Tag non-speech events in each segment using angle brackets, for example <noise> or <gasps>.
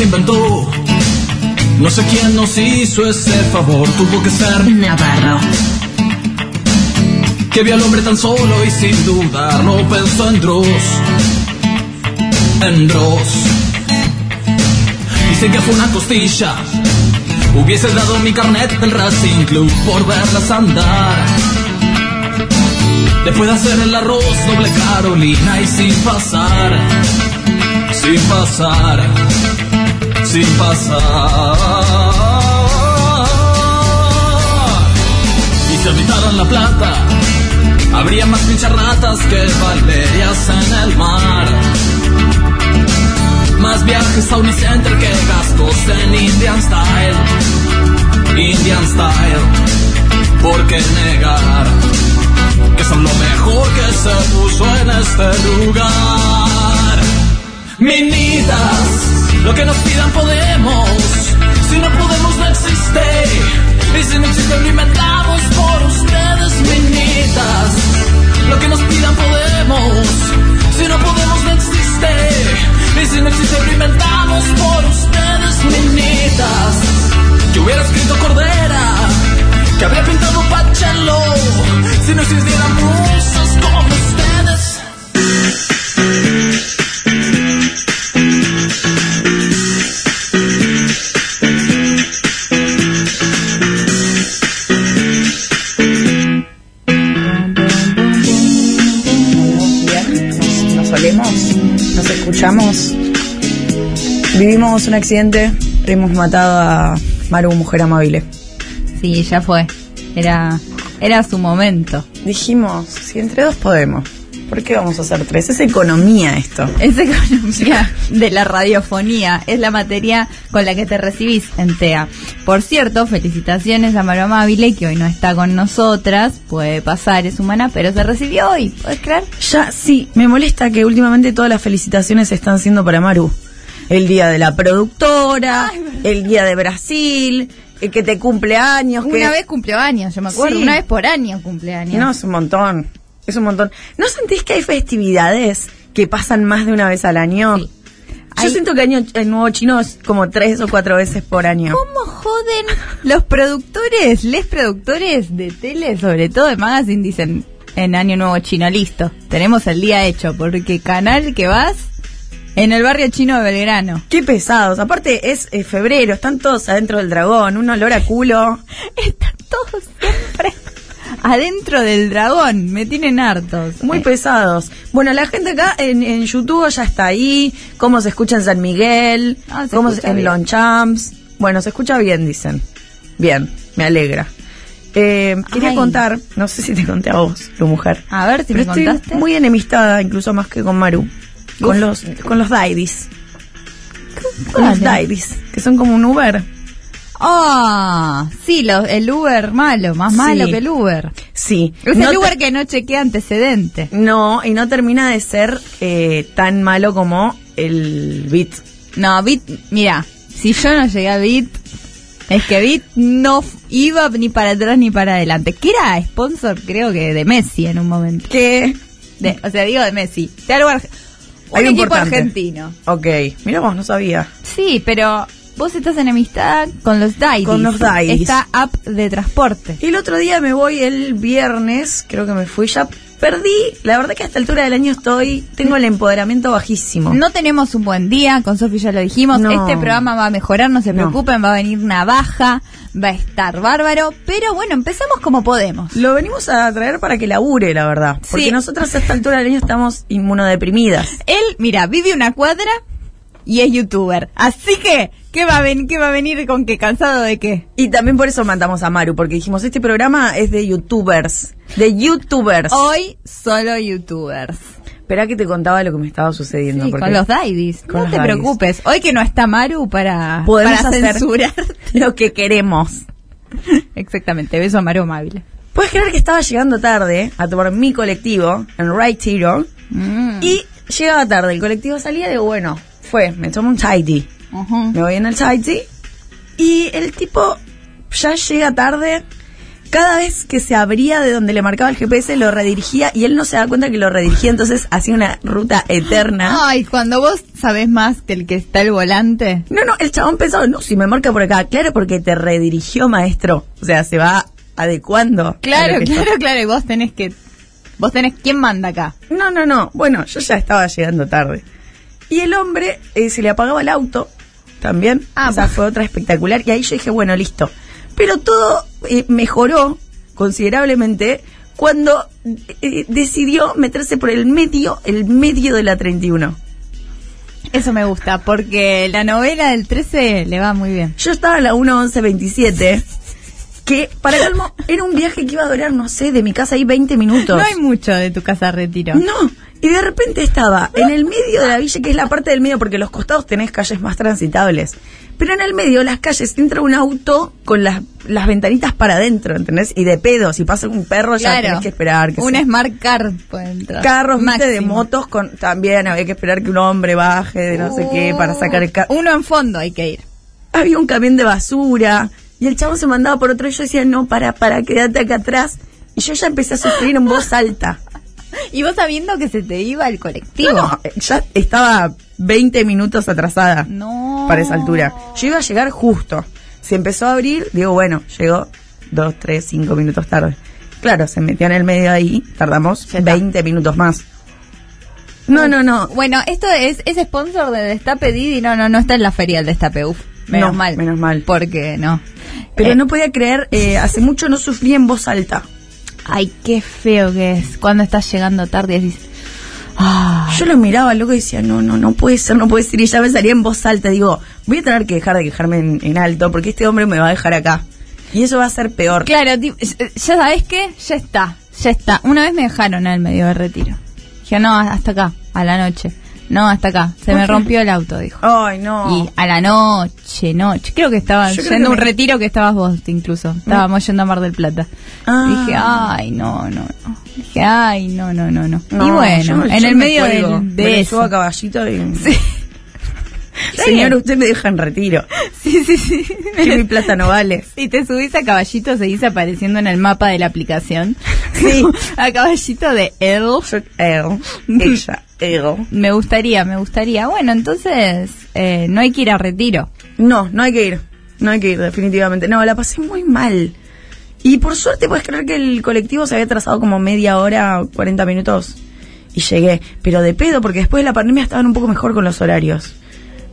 inventó. No sé quién nos hizo ese favor, tuvo que ser Navarro. que vio al hombre tan solo y sin dudarlo pensó en Dross. En Dross. Dicen que fue una costilla. Hubiese dado mi carnet del Racing Club por verlas andar. Después de hacer el arroz doble Carolina y sin pasar. Sin pasar. Sin pasar. Y se habitaran la plata. Habría más pincharratas que valerias en el mar. Más viajes a Unicenter que gastos en Indian Style. Indian Style. ¿Por qué negar que son lo mejor que se puso en este lugar? Minitas, lo que nos pidan podemos. Si no podemos, no existe. Y si no existe, lo inventamos por ustedes, minitas. Lo que nos pidan podemos. Si no podemos, no existe. Y si no existe, lo inventamos por ustedes, minitas. Que hubiera escrito Cordera, que habría pintado Pachelo. Si no existieran musas como ustedes. Vivimos un accidente, hemos matado a Maru, mujer amable. Sí, ya fue. Era, era su momento. Dijimos, si entre dos podemos, ¿por qué vamos a hacer tres? Es economía esto. Es economía de la radiofonía. Es la materia con la que te recibís en TEA. Por cierto, felicitaciones a Maru Amabile, que hoy no está con nosotras. Puede pasar, es humana, pero se recibió hoy. ¿Puedes creer? Ya, sí, me molesta que últimamente todas las felicitaciones están siendo para Maru. El día de la productora, el día de Brasil, el que te cumple años. que... Una vez cumplió años, yo me acuerdo. Sí. Una vez por año cumpleaños. No, es un montón. Es un montón. ¿No sentís que hay festividades que pasan más de una vez al año? Sí. Yo siento que año, el nuevo chino es como tres o cuatro veces por año. ¿Cómo joden los productores, les productores de tele, sobre todo de magazine, dicen en Año Nuevo Chino, listo, tenemos el día hecho, porque canal que vas en el barrio chino de Belgrano. Qué pesados. Aparte es eh, febrero, están todos adentro del dragón, un olor a culo. <laughs> Están todos siempre adentro del dragón, me tienen hartos. Muy Eh, pesados. Bueno, la gente acá en, en YouTube ya está ahí. Cómo se escucha en San Miguel. Ah, se cómo en. Lonchamps. Bueno, se escucha bien, dicen. Bien, me alegra. Eh, quería Ay. contar, no sé si te conté a vos, tu mujer. A ver si Pero me estoy contaste. muy enemistada, incluso más que con Maru. Con Uf. los, con los Daidis. Con los. Daidis, que son como un Uber. Ah, sí, lo- el Uber malo, más malo Sí. que el Uber. Sí. Es No el Uber que no chequea antecedentes. No, y no termina de ser eh, tan malo como el Bit. No, Bit, mira, si yo no llegué a Bit, es que Bit no iba ni para atrás ni para adelante. Que era sponsor, creo que de Messi en un momento. ¿Qué? De- o sea, digo de Messi. De algo un equipo importante. argentino. Ok, mira vos, no sabía. Sí, pero vos estás en amistad con los Daidis. Con los Daidis. Esta app de transporte. El otro día me voy el viernes, creo que me fui ya. Perdí, la verdad que a esta altura del año estoy, tengo el empoderamiento bajísimo. No tenemos un buen día, con Sofi ya lo dijimos. No. Este programa va a mejorar, no se No. preocupen, va a venir una baja, va a estar bárbaro. Pero bueno, empezamos como podemos. Lo venimos a traer para que labure, la verdad. Porque Sí. nosotras a esta altura del año estamos inmunodeprimidas. <laughs> Él, mira, vive una cuadra y es youtuber. Así que, ¿qué va a, ven ¿qué va a venir con qué? ¿Cansado de qué? Y también por eso mandamos a Maru, porque dijimos, este programa es de youtubers. De youtubers. Hoy solo youtubers. Esperá que te contaba lo que me estaba sucediendo. Sí, porque con los. Con No los te preocupes. Hoy que no está Maru para, podemos para hacer censurar. lo que queremos. <laughs> Exactamente, beso a Maru amable. Puedes creer que estaba llegando tarde a tomar mi colectivo en Right Hero Mm. y llegaba tarde. El colectivo salía de bueno, fue, me tomo un tidy. Me voy en el tidy y el tipo ya llega tarde cada vez que se abría de donde le marcaba el GPS lo redirigía y él no se da cuenta que lo redirigía, entonces hacía una ruta eterna. Ay, cuando vos sabés más que el que está al volante. No, no, el chabón pensaba, no, si me marca por acá, claro, porque te redirigió, maestro. O sea, se va adecuando. Claro, claro, claro. Y vos tenés que. Vos tenés. ¿Quién manda acá? No, no, no. Bueno, yo ya estaba llegando tarde. Y el hombre eh, se le apagaba el auto también. Ah, Esa fue otra espectacular. Y ahí yo dije, bueno, listo. Pero todo eh, mejoró considerablemente cuando eh, decidió meterse por el medio, el medio de la 31. Eso me gusta, porque la novela del 13 le va muy bien. Yo estaba en la 1.11.27, que para colmo era un viaje que iba a durar, no sé, de mi casa ahí 20 minutos. No hay mucho de tu casa retiro. No, y de repente estaba en el medio de la villa, que es la parte del medio, porque los costados tenés calles más transitables. Pero en el medio de las calles entra un auto con las, las ventanitas para adentro, ¿entendés? Y de pedo, si pasa un perro ya tenés que esperar. Que un se- Smart Car puede entrar. Carros, viste, de motos, con también había que esperar que un hombre baje de no sé qué para sacar el carro. Uno en fondo hay que ir. Había un camión de basura y el chavo se mandaba por otro y yo decía, no, para, para, quédate acá atrás. Y yo ya empecé a sufrir en voz alta. <laughs> Y vos sabiendo que se te iba el colectivo. No, no, ya estaba 20 minutos atrasada No. para esa altura. Yo iba a llegar justo. Se empezó a abrir, digo, bueno, llegó 2, 3, 5 minutos tarde. Claro, se metió en el medio ahí, tardamos Ya está. 20 minutos más. No, no, no. Bueno, esto es, es sponsor de Destape Didi. No, no, no está en la feria el Destape. Uf, menos No, mal. menos mal. Porque no. Pero Eh, no podía creer, eh, hace mucho no sufrí en voz alta. Ay, qué feo que es. Cuando estás llegando tarde y decís. Ah, Yo lo miraba loco y decía, no, no, no puede ser, no puede ser. Y ya me salía en voz alta. Digo, voy a tener que dejar de quejarme en, en alto porque este hombre me va a dejar acá. Y eso va a ser peor. Claro, ti- ya sabes qué, ya está, ya está. Una vez me dejaron al medio de retiro. Dije, no, hasta acá, a la noche. No, hasta acá. Se ¿Por me rompió el auto, dijo. Ay, no. Y a la noche, noche. Creo que estaba Yo yendo a un me- retiro que estabas vos incluso. Estábamos yendo a Mar del Plata. Ah. Dije, ay, no, no, no. Dije, ay, no, no, no, no. No, y bueno, en el me medio cuelgo. del- Me de lo eso. subo a caballito y... <laughs> Está Señor, usted me deja en retiro. <laughs> Sí, sí, sí. <laughs> Que mi plata no vale. Si te subís a caballito, seguís apareciendo en el mapa de la aplicación. Sí. a caballito de él. Yo, él, ella, Me gustaría, me gustaría. Bueno, entonces eh, no hay que ir a retiro. No, no hay que ir. No hay que ir, definitivamente. No, la pasé muy mal. Y por suerte puedes creer que el colectivo se había trazado como media hora, 40 minutos. Y llegué. Pero de pedo, porque después de la pandemia estaban un poco mejor con los horarios.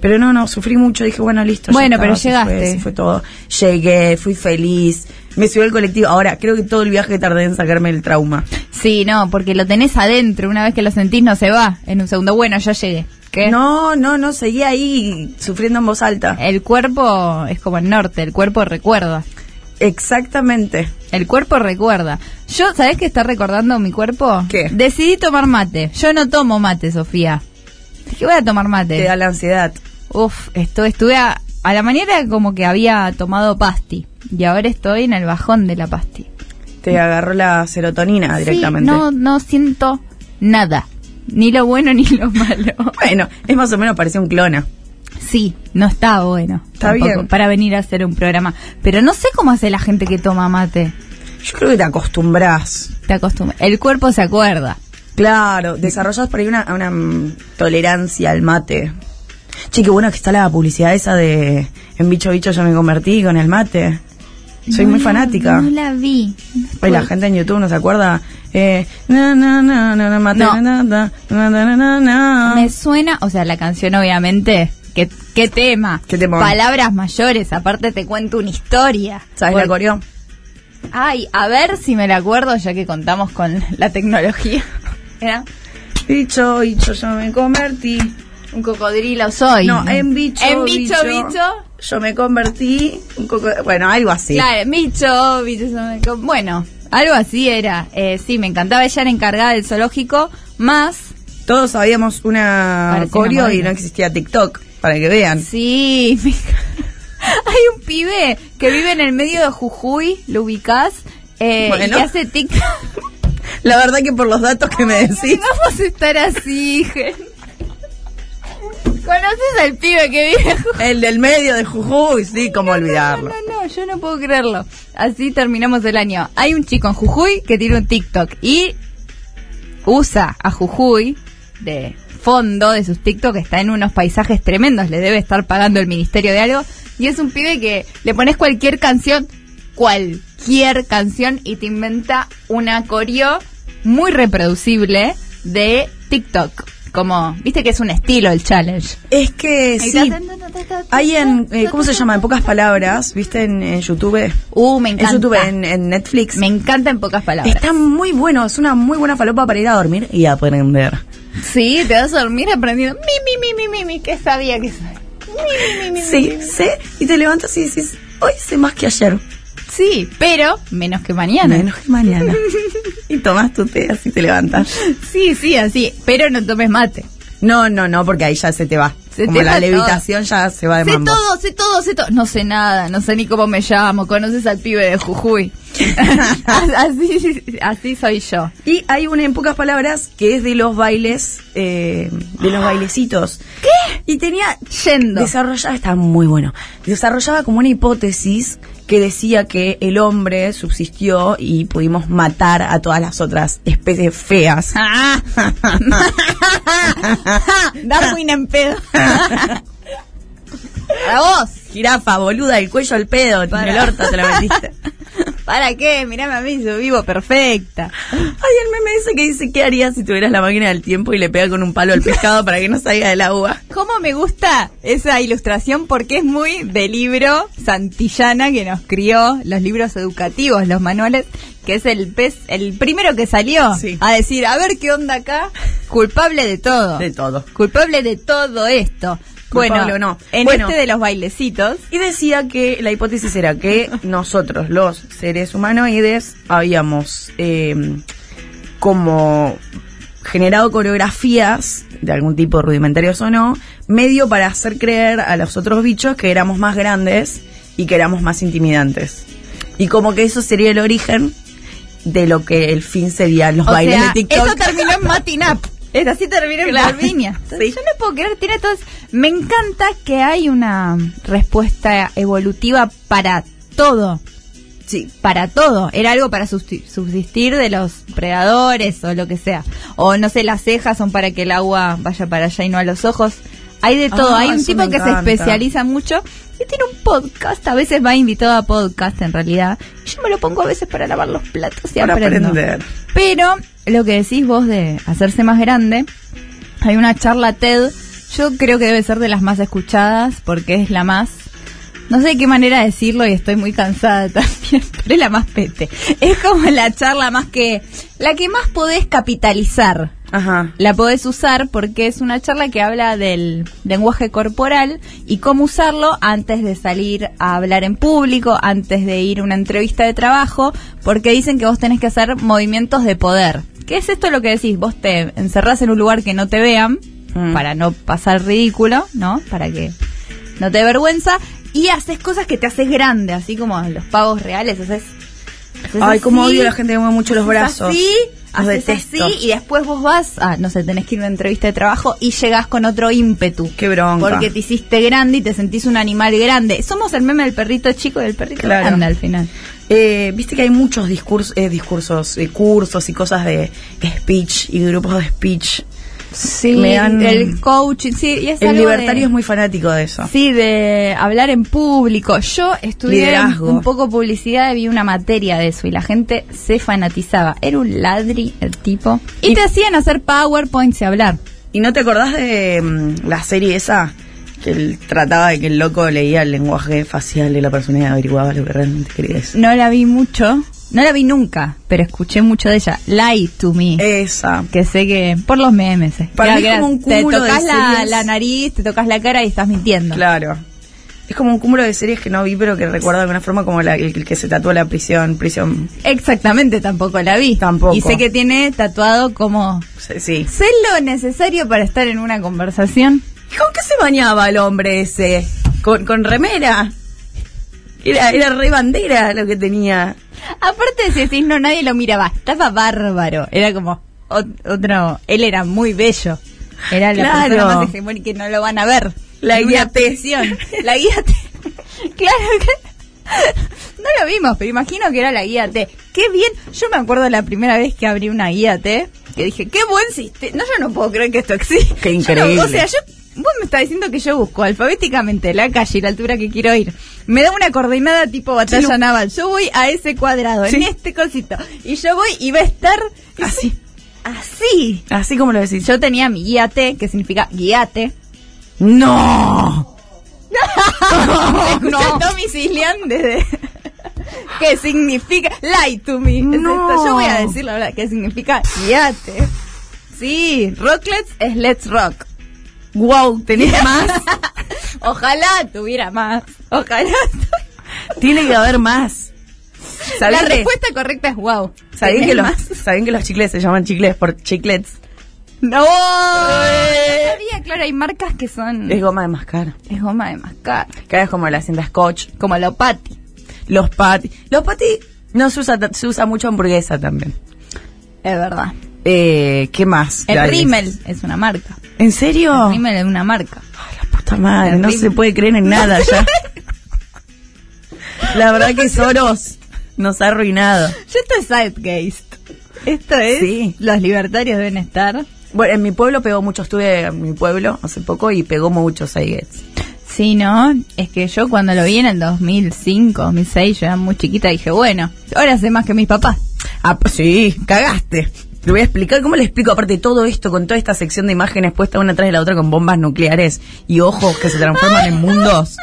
Pero no, no, sufrí mucho. Dije, bueno, listo. ya Bueno, pero llegaste. Fue, así fue todo. Llegué, fui feliz. Me subió el colectivo. Ahora, creo que todo el viaje tardé en sacarme el trauma. Sí, no, porque lo tenés adentro. Una vez que lo sentís, no se va en un segundo. Bueno, ya llegué. ¿Qué? No, no, no, seguí ahí sufriendo en voz alta. El cuerpo es como el norte, el cuerpo recuerda. Exactamente. El cuerpo recuerda. Yo, ¿sabés qué está recordando mi cuerpo? ¿Qué? Decidí tomar mate. Yo no tomo mate, Sofía. Dije, voy a tomar Te mate. da la ansiedad. Uf, esto, estuve a, a la mañana como que había tomado pasti. Y ahora estoy en el bajón de la pasti. Te agarró la serotonina directamente. Sí, no, no siento nada. Ni lo bueno ni lo malo. <laughs> Bueno, es más o menos parecía un clona. Sí, no está bueno. Está bien. Para venir a hacer un programa. Pero no sé cómo hace la gente que toma mate. Yo creo que te acostumbras. Te acostumbras. El cuerpo se acuerda. Claro, desarrollas por ahí una, una mm, tolerancia al mate. Che, qué bueno que está la publicidad esa de en bicho bicho yo me convertí con el mate. Soy No muy la- fanática. No la vi. Ay, la gente en YouTube no se acuerda. Eh, na, na, na, na, na, No. Me suena, o sea, la canción obviamente. ¿Qué, qué tema? Palabras mayores, aparte te cuento una historia. ¿Sabes la coreo? Ay, a ver si me la acuerdo ya que contamos con la tecnología. <laughs> Era Bicho bicho yo me convertí. un cocodrilo soy. No, en bicho En bicho, bicho. Yo me convertí. Un coco- bueno, algo así. Claro, com- Bueno, algo así era. Eh, sí, me encantaba. Ella era encargada del zoológico, más. Todos sabíamos una coreo y no existía TikTok, para que vean. Sí, <laughs> me- hay un pibe que vive en el medio de Jujuy, lo ubicás, eh, Bueno. y hace TikTok. La verdad que por los datos que me decís, Vamos a estar así, gente. ¿Conoces al pibe que vive el del medio de Jujuy, sí, cómo olvidarlo. No, no, yo no puedo creerlo. Así terminamos el año. Hay un chico en Jujuy que tiene un TikTok y usa a Jujuy de fondo de sus TikTok, está en unos paisajes tremendos, le debe estar pagando el ministerio de algo. Y es un pibe que le pones cualquier canción, cualquier canción, y te inventa una coreo muy reproducible de TikTok. Como, viste que es un estilo el challenge. Es que sí. Hay en, eh, ¿cómo se llama? En pocas palabras, ¿viste? En, en YouTube. Uh, me encanta. En YouTube, en, en Netflix. Me encanta en pocas palabras. Está muy bueno, es una muy buena falopa para ir a dormir y aprender. Sí, te vas a dormir aprendiendo. Mi, mi, mi, mi, mi, mi, que sabía que soy. Mi, mi, mi, mi, Sí, mi, mi. sí, y te levantas y dices, hoy sé más que ayer, Sí, pero menos que mañana. menos que mañana. <laughs> y tomas tu té así te levantas. Sí, sí, así. Pero no tomes mate. No, no, no, porque ahí ya se te va. Se Como te la va levitación ya se va de Sé mambo. todo, sé todo, sé todo. No sé nada, no sé ni cómo me llamo. Conoces al pibe de Jujuy. <laughs> así, así soy yo. Y hay una en pocas palabras que es de los bailes, eh, de los bailecitos. ¿Qué? Y tenía Yendo. desarrollaba, está muy bueno, desarrollaba como una hipótesis que decía que el hombre subsistió y pudimos matar a todas las otras especies feas. <laughs> Darwin en pedo. <laughs> Para vos. Jirafa, boluda, el cuello al pedo, en el orto te lo metiste. ¿Para qué? Mirame a mí, yo vivo perfecta. Ay, el meme ese que dice, ¿qué harías si tuvieras la máquina del tiempo y le pega con un palo al pescado para que no salga del agua? ¿Cómo me gusta esa ilustración? Porque es muy de libro Santillana que nos crió los libros educativos, los manuales, que es el pez, el primero que salió Sí. a decir, a ver qué onda acá, culpable de todo. De todo. Culpable de todo esto. Bueno, no. en Bueno. este de los bailecitos, Y decía que la hipótesis era que <laughs> nosotros, los seres humanoides, habíamos eh, como generado coreografías de algún tipo rudimentarios o no, medio para hacer creer a los otros bichos que éramos más grandes y que éramos más intimidantes. Y como que eso sería el origen de lo que el fin serían los o bailes sea, de TikTok. eso terminó en Matin Up. <laughs> Es así terminó en Claro. <laughs> Sí. Yo no puedo creer, tiene todos. Me encanta que hay una respuesta evolutiva para todo. Sí. para todo. Era algo para subsistir de los predadores o lo que sea. O no sé, las cejas son para que el agua vaya para allá y no a los ojos. Hay de todo. Ah, Hay un tipo que se especializa mucho y tiene un podcast. A veces va invitado a podcast en realidad. Yo me lo pongo a veces para lavar los platos y Para aprendo. aprender. Pero lo que decís vos de hacerse más grande, hay una charla TED, yo creo que debe ser de las más escuchadas porque es la más, no sé de qué manera decirlo y estoy muy cansada <laughs> también, pero es la más pete. Es como la charla más que, la que más podés capitalizar. Ajá. La podés usar porque es una charla que habla del lenguaje corporal y cómo usarlo antes de salir a hablar en público, antes de ir a una entrevista de trabajo, porque dicen que vos tenés que hacer movimientos de poder. ¿Qué es esto lo que decís? Vos te encerrás en un lugar que no te vean, Mm. para no pasar ridículo, ¿no? Para que no te dé vergüenza, y haces cosas que te haces grande, así como los pavos reales, haces... haces Ay, así, odio a la gente que mueve mucho los brazos. Así, Los haces detesto. así y después vos vas, ah, no sé, tenés que ir a una entrevista de trabajo y llegás con otro ímpetu. Qué bronca. Porque te hiciste grande y te sentís un animal grande. Somos el meme del perrito chico y del perrito Claro. grande al final. Eh, Viste que hay muchos discursos, eh, discursos, eh, cursos y cosas de speech y grupos de speech. Sí, Me dan- el coaching, sí, y es El algo libertario de- es muy fanático de eso. Sí, de hablar en público. Yo estudié Liderazgo. un poco publicidad y vi una materia de eso y la gente se fanatizaba. Era un ladri el tipo. Y, Y- te hacían hacer PowerPoints y hablar. ¿Y no te acordás de mm, la serie esa? Que él trataba de que el loco leía el lenguaje facial de la persona y averiguaba lo que realmente quería decir. No la vi mucho, no la vi nunca, pero escuché mucho de ella. Lie to me. Esa. que sé que por los memes. eh. Para mí es como un te cúmulo de tocas la, la nariz, te tocas la cara y estás mintiendo. Claro. Es como un cúmulo de series que no vi, pero que recuerdo de alguna forma como la- el, el que se tatuó la prisión. Prisión. Exactamente, tampoco la vi. Tampoco. Y sé que tiene tatuado como Sí. sé lo necesario para estar en una conversación. ¿Y ¿Con qué se bañaba el hombre ese? ¿Con, con remera? Era, era re bandera lo que tenía. Aparte de si decís no, nadie lo miraba. Estaba bárbaro. Era como ot- otro. Él era muy bello. Era la Claro. persona más hegemónica que no lo van a ver. La guía T. prisión. La guía T. <laughs> claro que. <laughs> No lo vimos, pero imagino que era la guía T. Qué bien. Yo me acuerdo la primera vez que abrí una guía T, que dije, qué buen sistema. No, yo no puedo creer que esto existe. Qué Yo no- increíble. o sea, yo, vos me estás diciendo que yo busco alfabéticamente la calle y la altura que quiero ir. Me da una coordenada tipo batalla Sí, naval. Yo voy a ese cuadrado, en este cosito. Y yo voy y va a estar Así. así. Así como lo decís. Yo tenía mi guía T, que significa guíate. ¡No! <laughs> Escuché Tommy desde... <laughs> ¿Qué significa? Lie to me. Es No. esto. Yo voy a decir la verdad. ¿Qué significa? Guíate. Sí, Rocklets es Let's Rock. ¡Wow! ¿Tenés <laughs> más? Ojalá tuviera más. Ojalá. Tiene que haber más. La ¿Sabían que, respuesta correcta es wow. ¿sabían ¿Tenés que los? ¿sabían que los chicles se llaman chicles por chiclets? No. No sabía, claro, hay marcas que son... Es goma de mascar. Es goma de mascar. Cada vez como la cinta scotch. Como la Opati. Los patty. Los patty no se usa, se usa mucho hamburguesa también. Es verdad. Eh, ¿Qué más? El Dale. Rimmel es una marca. ¿En serio? El Rimmel es una marca. Ay, la puta madre, El no Rimmel. se puede creer en nada ya. <laughs> la verdad que Soros nos ha arruinado. Ya esto es Zeitgeist. Esto es. Sí. Los libertarios deben estar. Bueno, en mi pueblo pegó mucho, estuve en mi pueblo hace poco y pegó mucho Saigets. Sí, ¿no? Es que yo cuando lo vi en el 2005, 2006, yo era muy chiquita, dije, bueno, ahora sé más que mis papás. Ah, pues sí, cagaste. Le voy a explicar cómo le explico, aparte todo esto, con toda esta sección de imágenes puesta una tras de la otra con bombas nucleares y ojos que se transforman en mundos.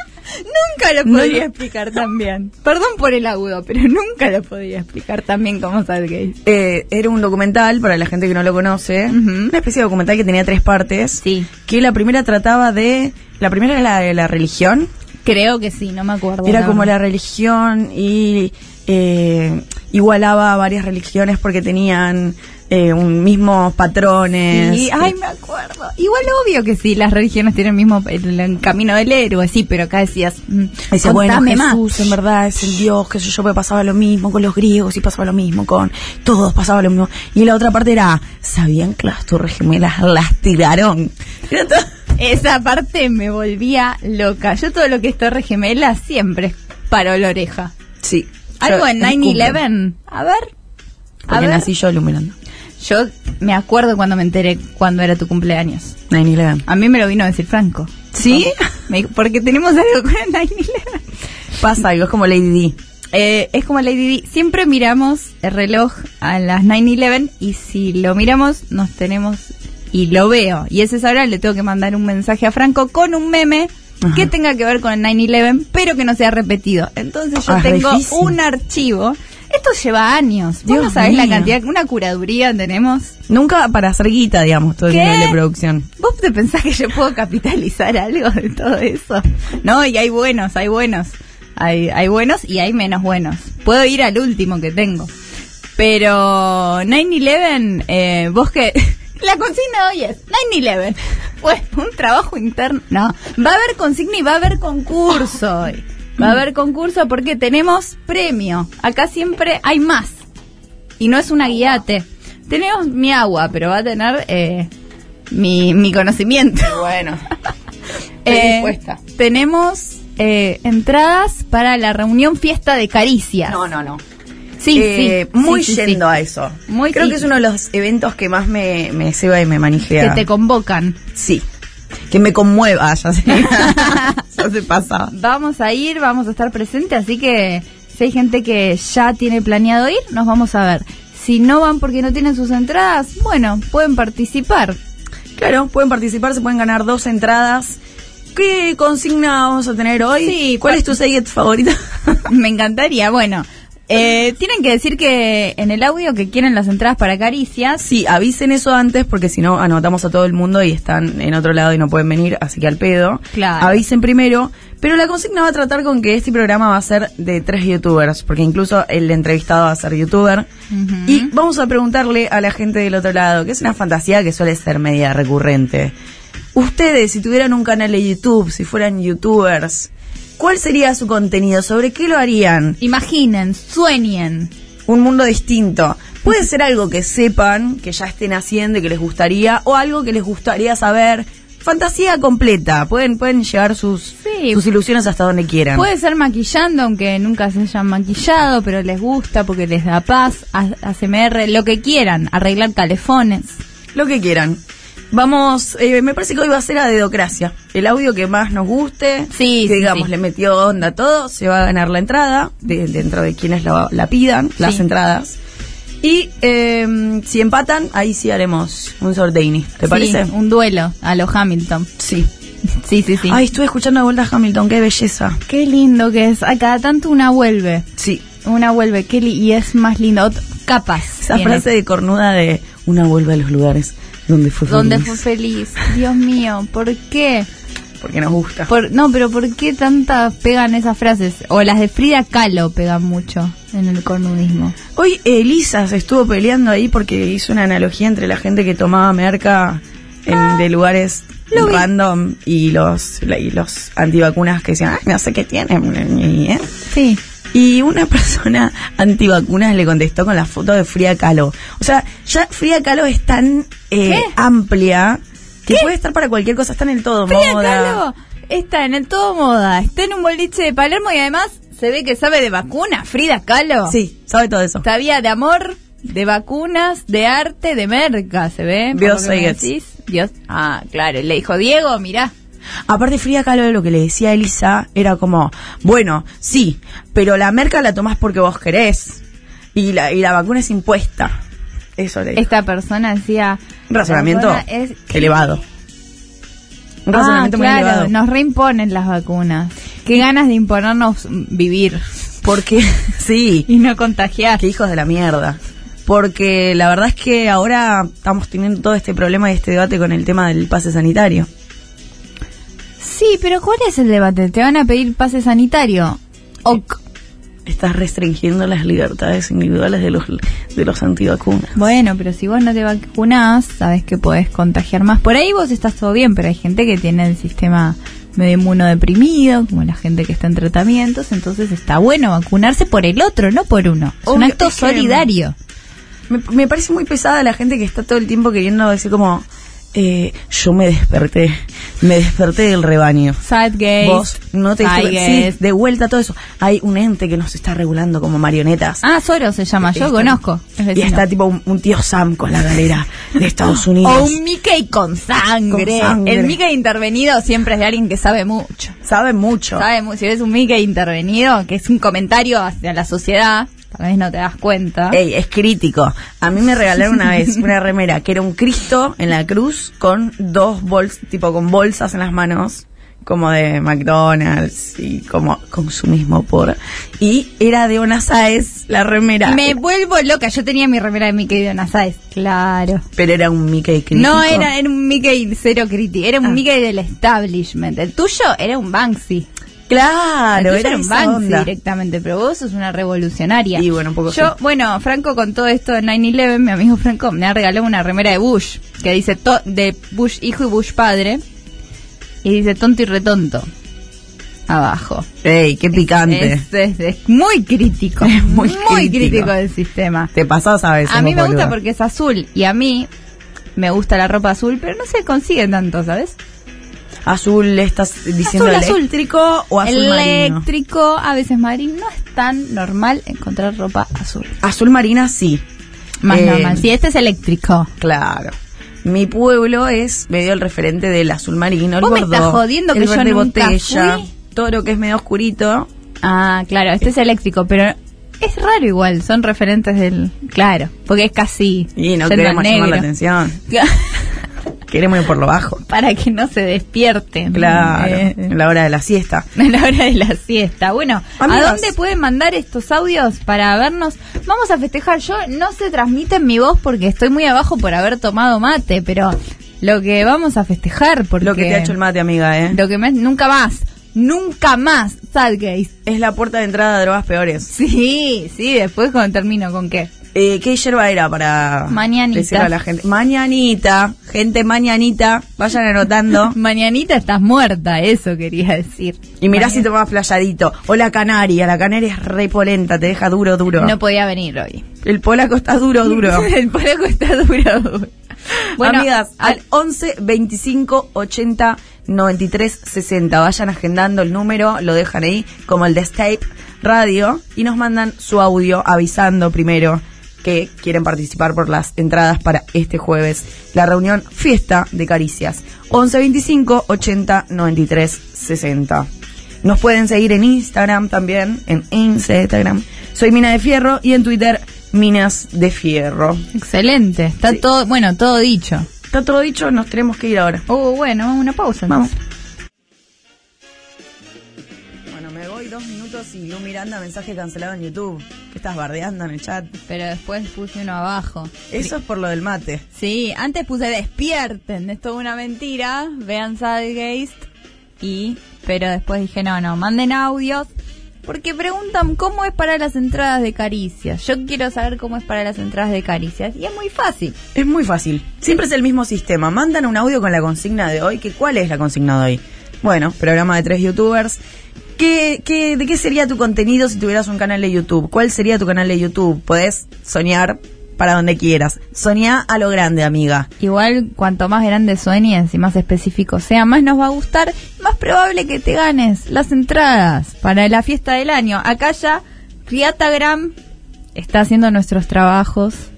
Nunca lo No, podría no. explicar tan bien. Perdón por el agudo, pero nunca lo podría explicar tan bien como Zeitgeist. Eh, era un documental, para la gente que no lo conoce, Ujú. una especie de documental que tenía tres partes. Sí. Que la primera trataba de... La primera era la de la religión. Creo que sí, no me acuerdo. Era como la religión y eh, igualaba a varias religiones porque tenían eh, un mismos patrones. Sí, ay, me acuerdo. Igual obvio que sí, las religiones tienen el mismo el, el camino del héroe, sí, pero acá decías, mm, Decía, bueno, Jesús más. en verdad es el Dios, que sé yo, pues pasaba lo mismo con los griegos y pasaba lo mismo con todos, pasaba lo mismo. Y la otra parte era, ¿sabían que las torres gemelas las tiraron? Esa parte me volvía loca. Yo todo lo que es Torre Gemela siempre paro la oreja. Sí. Algo en es cumple, 9-11. A ver. A Porque ver. nací yo iluminando. Yo me acuerdo cuando me enteré cuando era tu cumpleaños. 9-11. A mí me lo vino a decir Franco. ¿Sí? Me dijo, porque tenemos algo con el 9-11. Pasa algo, es como Lady D. Eh, es como Lady D. Siempre miramos el reloj a las 9-11 y si lo miramos nos tenemos y lo veo. Y esa es ahora le tengo que mandar un mensaje a Franco con un meme Ajá. que tenga que ver con el 9-11, pero que no sea repetido. Entonces yo Ah, tengo difícil. un archivo. Esto lleva años. Vos Dios no sabés la cantidad, una curaduría tenemos. Nunca para hacer guita, digamos, todo el nivel de producción. ¿Vos te pensás que yo puedo capitalizar algo de todo eso? No, y hay buenos, hay buenos. Hay, hay buenos y hay menos buenos. Puedo ir al último que tengo. Pero 9-11, eh, vos que... <laughs> La consigna hoy es 9-11. Pues <laughs> un trabajo interno. No, va a haber consigna y va a haber concurso hoy. Va a haber concurso porque tenemos premio. Acá siempre hay más. Y no es una guiate. Tenemos mi agua, pero va a tener eh, mi, mi conocimiento. <laughs> Bueno. <laughs> Eh, tenemos eh, entradas para la reunión fiesta de caricias. No, no, no. Sí, Eh, sí. Muy sí, sí, yendo sí. a eso. Muy Creo sí. que es uno de los eventos que más me, me ceba y me manijea. Que te convocan. Sí. Que me conmueva, ya sé. <laughs> ya se pasa. Vamos a ir, vamos a estar presentes, así que si hay gente que ya tiene planeado ir, nos vamos a ver. Si no van porque no tienen sus entradas, bueno, pueden participar. Claro, pueden participar, se pueden ganar dos entradas. ¿Qué consigna vamos a tener hoy? Sí, ¿Cuál es tu Sayet favorita? <laughs> Me encantaría. Bueno, eh, tienen que decir que en el audio que quieren las entradas para caricias. sí, avisen eso antes porque si no anotamos a todo el mundo y están en otro lado y no pueden venir, así que al pedo. Claro. Avisen primero. Pero la consigna va a tratar con que este programa va a ser de tres youtubers, porque incluso el entrevistado va a ser youtuber. Y vamos a preguntarle a la gente del otro lado, que es una fantasía que suele ser media recurrente. Ustedes, si tuvieran un canal de YouTube, si fueran youtubers, ¿cuál sería su contenido? ¿Sobre qué lo harían? Imaginen, sueñen. Un mundo distinto. Puede ser algo que sepan, que ya estén haciendo y que les gustaría, o algo que les gustaría saber, fantasía completa. Pueden, pueden llevar sus, Sí. sus ilusiones hasta donde quieran. Puede ser maquillando, aunque nunca se hayan maquillado, pero les gusta porque les da paz, a- ASMR, lo que quieran, arreglar calefones. Lo que quieran. Vamos, eh, me parece que hoy va a ser a dedocracia. El audio que más nos guste, Sí, que digamos sí. le metió onda a todo, se va a ganar la entrada, de- dentro de quienes la, la pidan, las entradas. Y eh, si empatan, ahí sí haremos un sorteini. ¿Te Sí, parece? un duelo a los Hamilton. Sí. Sí, sí, sí. Ay, estuve escuchando de vuelta a Hamilton, qué belleza. Qué lindo que es. A cada tanto una vuelve. Sí. Una vuelve, li- y es más lindo. Ot- Capas. Esa tiene. frase de cornuda de una vuelve a los lugares donde fue Donde feliz. fue feliz. <laughs> Dios mío, ¿por qué? Porque nos gusta. Por, no, pero ¿por qué tantas pegan esas frases? O las de Frida Kahlo pegan mucho en el cornudismo. Hoy Elisa se estuvo peleando ahí porque hizo una analogía entre la gente que tomaba merca en, de lugares random y los y los antivacunas que decían, Ay, no sé qué tienen. ¿eh?". Sí. Y una <laughs> persona antivacunas le contestó con la foto de Frida Kahlo. O sea, ya Frida Kahlo es tan eh, amplia que puede estar para cualquier cosa, está en el todo Frida moda. Kahlo está en el todo moda, está en un boliche de Palermo y además se ve que sabe de vacunas. Frida Kahlo. Sí, sabe todo eso. Sabía de amor, de vacunas, de arte, de merca, ¿se ve? Dios. Dios. Ah, claro. Le dijo, Diego, mirá. Aparte Frida Kahlo lo que le decía a Elisa era como, bueno, sí, pero la merca la tomás porque vos querés y la, y la vacuna es impuesta. Eso le dijo. Esta persona decía... Un razonamiento es- elevado. Un Ah, razonamiento muy claro, elevado. nos reimponen las vacunas. Qué ganas de imponernos vivir Porque, <laughs> sí, y no contagiar. qué hijos de la mierda. Porque la verdad es que ahora estamos teniendo todo este problema y este debate con el tema del pase sanitario. Sí, pero ¿cuál es el debate? ¿Te van a pedir pase sanitario? Ok. Estás restringiendo las libertades individuales de los, de los antivacunas. Bueno, pero si vos no te vacunás, sabes que podés contagiar más. Por ahí vos estás todo bien, pero hay gente que tiene el sistema medio inmunodeprimido, como la gente que está en tratamientos, entonces está bueno vacunarse por el otro, no por uno. Es un acto solidario. Me, me parece muy pesada la gente que está todo el tiempo queriendo decir como, eh, yo me desperté, me desperté del rebaño. Sidegaze, Vos no te sí, de vuelta todo eso. Hay un ente que nos está regulando como marionetas. Ah, Soro se llama, yo Está- conozco. es Y está tipo un, un tío Sam con la galera de Estados <gasps> Unidos. O un Mickey con sangre. Con sangre. El Mickey intervenido siempre es de alguien que sabe mucho. Sabe mucho. Sabe mu- si ves un Mickey intervenido, que es un comentario hacia la sociedad, tal vez no te das cuenta. Ey, es crítico. A mí me regalaron una vez una remera que era un Cristo en la cruz con dos bols, tipo con bolsas en las manos, como de McDonald's y como consumismo por. Y era de Ona la remera. Me vuelvo loca. Yo tenía mi remera de Mickey de Nazaes. Claro. Pero era un Mickey crítico. No era, era un Mickey cero crítico. Era un Ah. Mickey del establishment. El tuyo era un Banksy. Claro, era un esa Banksy onda. directamente. Pero vos sos una revolucionaria. Y bueno, un poco Yo, sí. bueno, Franco, con todo esto de 9-11, mi amigo Franco me ha regalado una remera de Bush. Que dice to- de Bush hijo y Bush padre. Y dice tonto y retonto. Abajo. Ey, qué picante. Es, es- es muy crítico. <laughs> Es muy crítico. crítico. del sistema. Te pasás a veces. A mí me gusta porque es azul. Y a mí me gusta la ropa azul, pero no se consigue tanto, ¿sabes? Azul, ¿estás diciendo Azul, azul. eléctrico o azul marino? Eléctrico, a veces marino. No es tan normal encontrar ropa azul. Azul marina sí. Más Eh, normal. Si este es eléctrico. Claro. Mi pueblo es medio el referente del azul marino, el Vos me estás jodiendo que el yo nunca botella, fui. todo lo que es medio oscurito. Ah, claro, este es eléctrico, pero es raro igual. Son referentes del. Claro, porque es casi. Y no queremos al llamar la negro. atención. <laughs> Queremos ir por lo bajo. <laughs> Para que no se despierten. Claro, Eh, en la hora de la siesta. <laughs> En la hora de la siesta. Bueno, ¿a dónde pueden mandar estos audios para vernos? Vamos a festejar. Yo no se transmite en mi voz porque estoy muy abajo por haber tomado mate, pero lo que vamos a festejar porque Lo que te ha hecho el mate, amiga, ¿eh? lo que me- nunca más, nunca más, Sadgaze. Es la puerta de entrada de drogas peores. Sí, sí, después cuando termino con qué. Eh, ¿Qué hierba era para Mañanita. decirle a la gente? Mañanita, gente mañanita, vayan anotando. <laughs> Mañanita estás muerta, eso quería decir. Y mirá Mañana- si vas playadito. O la canaria, la canaria es re polenta, te deja duro, duro. No podía venir hoy. El polaco está duro, duro. <laughs> el polaco está duro, duro. Bueno, amigas, al 11 25 80 93 60. Vayan agendando el número, lo dejan ahí, como el de Stape Radio, y nos mandan su audio avisando primero que quieren participar por las entradas para este jueves, la reunión Fiesta de Caricias. 11 25 80 93 60. Nos pueden seguir en Instagram también, en Instagram. Soy Mina de Fierro y en Twitter Minas de Fierro. Excelente, está Sí. todo, bueno, todo dicho. Está todo dicho, nos tenemos que ir ahora. Oh, bueno, una pausa. Vamos. entonces. Dos minutos y Lu Miranda, mensaje cancelado en YouTube. ¿Qué estás bardeando en el chat? Pero después puse uno abajo. Eso es por lo del mate. Sí, antes puse despierten, es una mentira, vean Sadgeist y pero después dije no, no, manden audios porque preguntan cómo es para las entradas de caricias. Yo quiero saber cómo es para las entradas de caricias y es muy fácil. Es muy fácil. Siempre es el mismo sistema. Mandan un audio con la consigna de hoy. Que, ¿Cuál es la consigna de hoy? Bueno, programa de tres youtubers. ¿Qué, qué, ¿De qué sería tu contenido si tuvieras un canal de YouTube? ¿Cuál sería tu canal de YouTube? Podés soñar para donde quieras. Soñá a lo grande, amiga. Igual cuanto más grande sueñes y más específico sea, más nos va a gustar, más probable que te ganes las entradas para la fiesta del año. Acá ya Riatagram está haciendo nuestros trabajos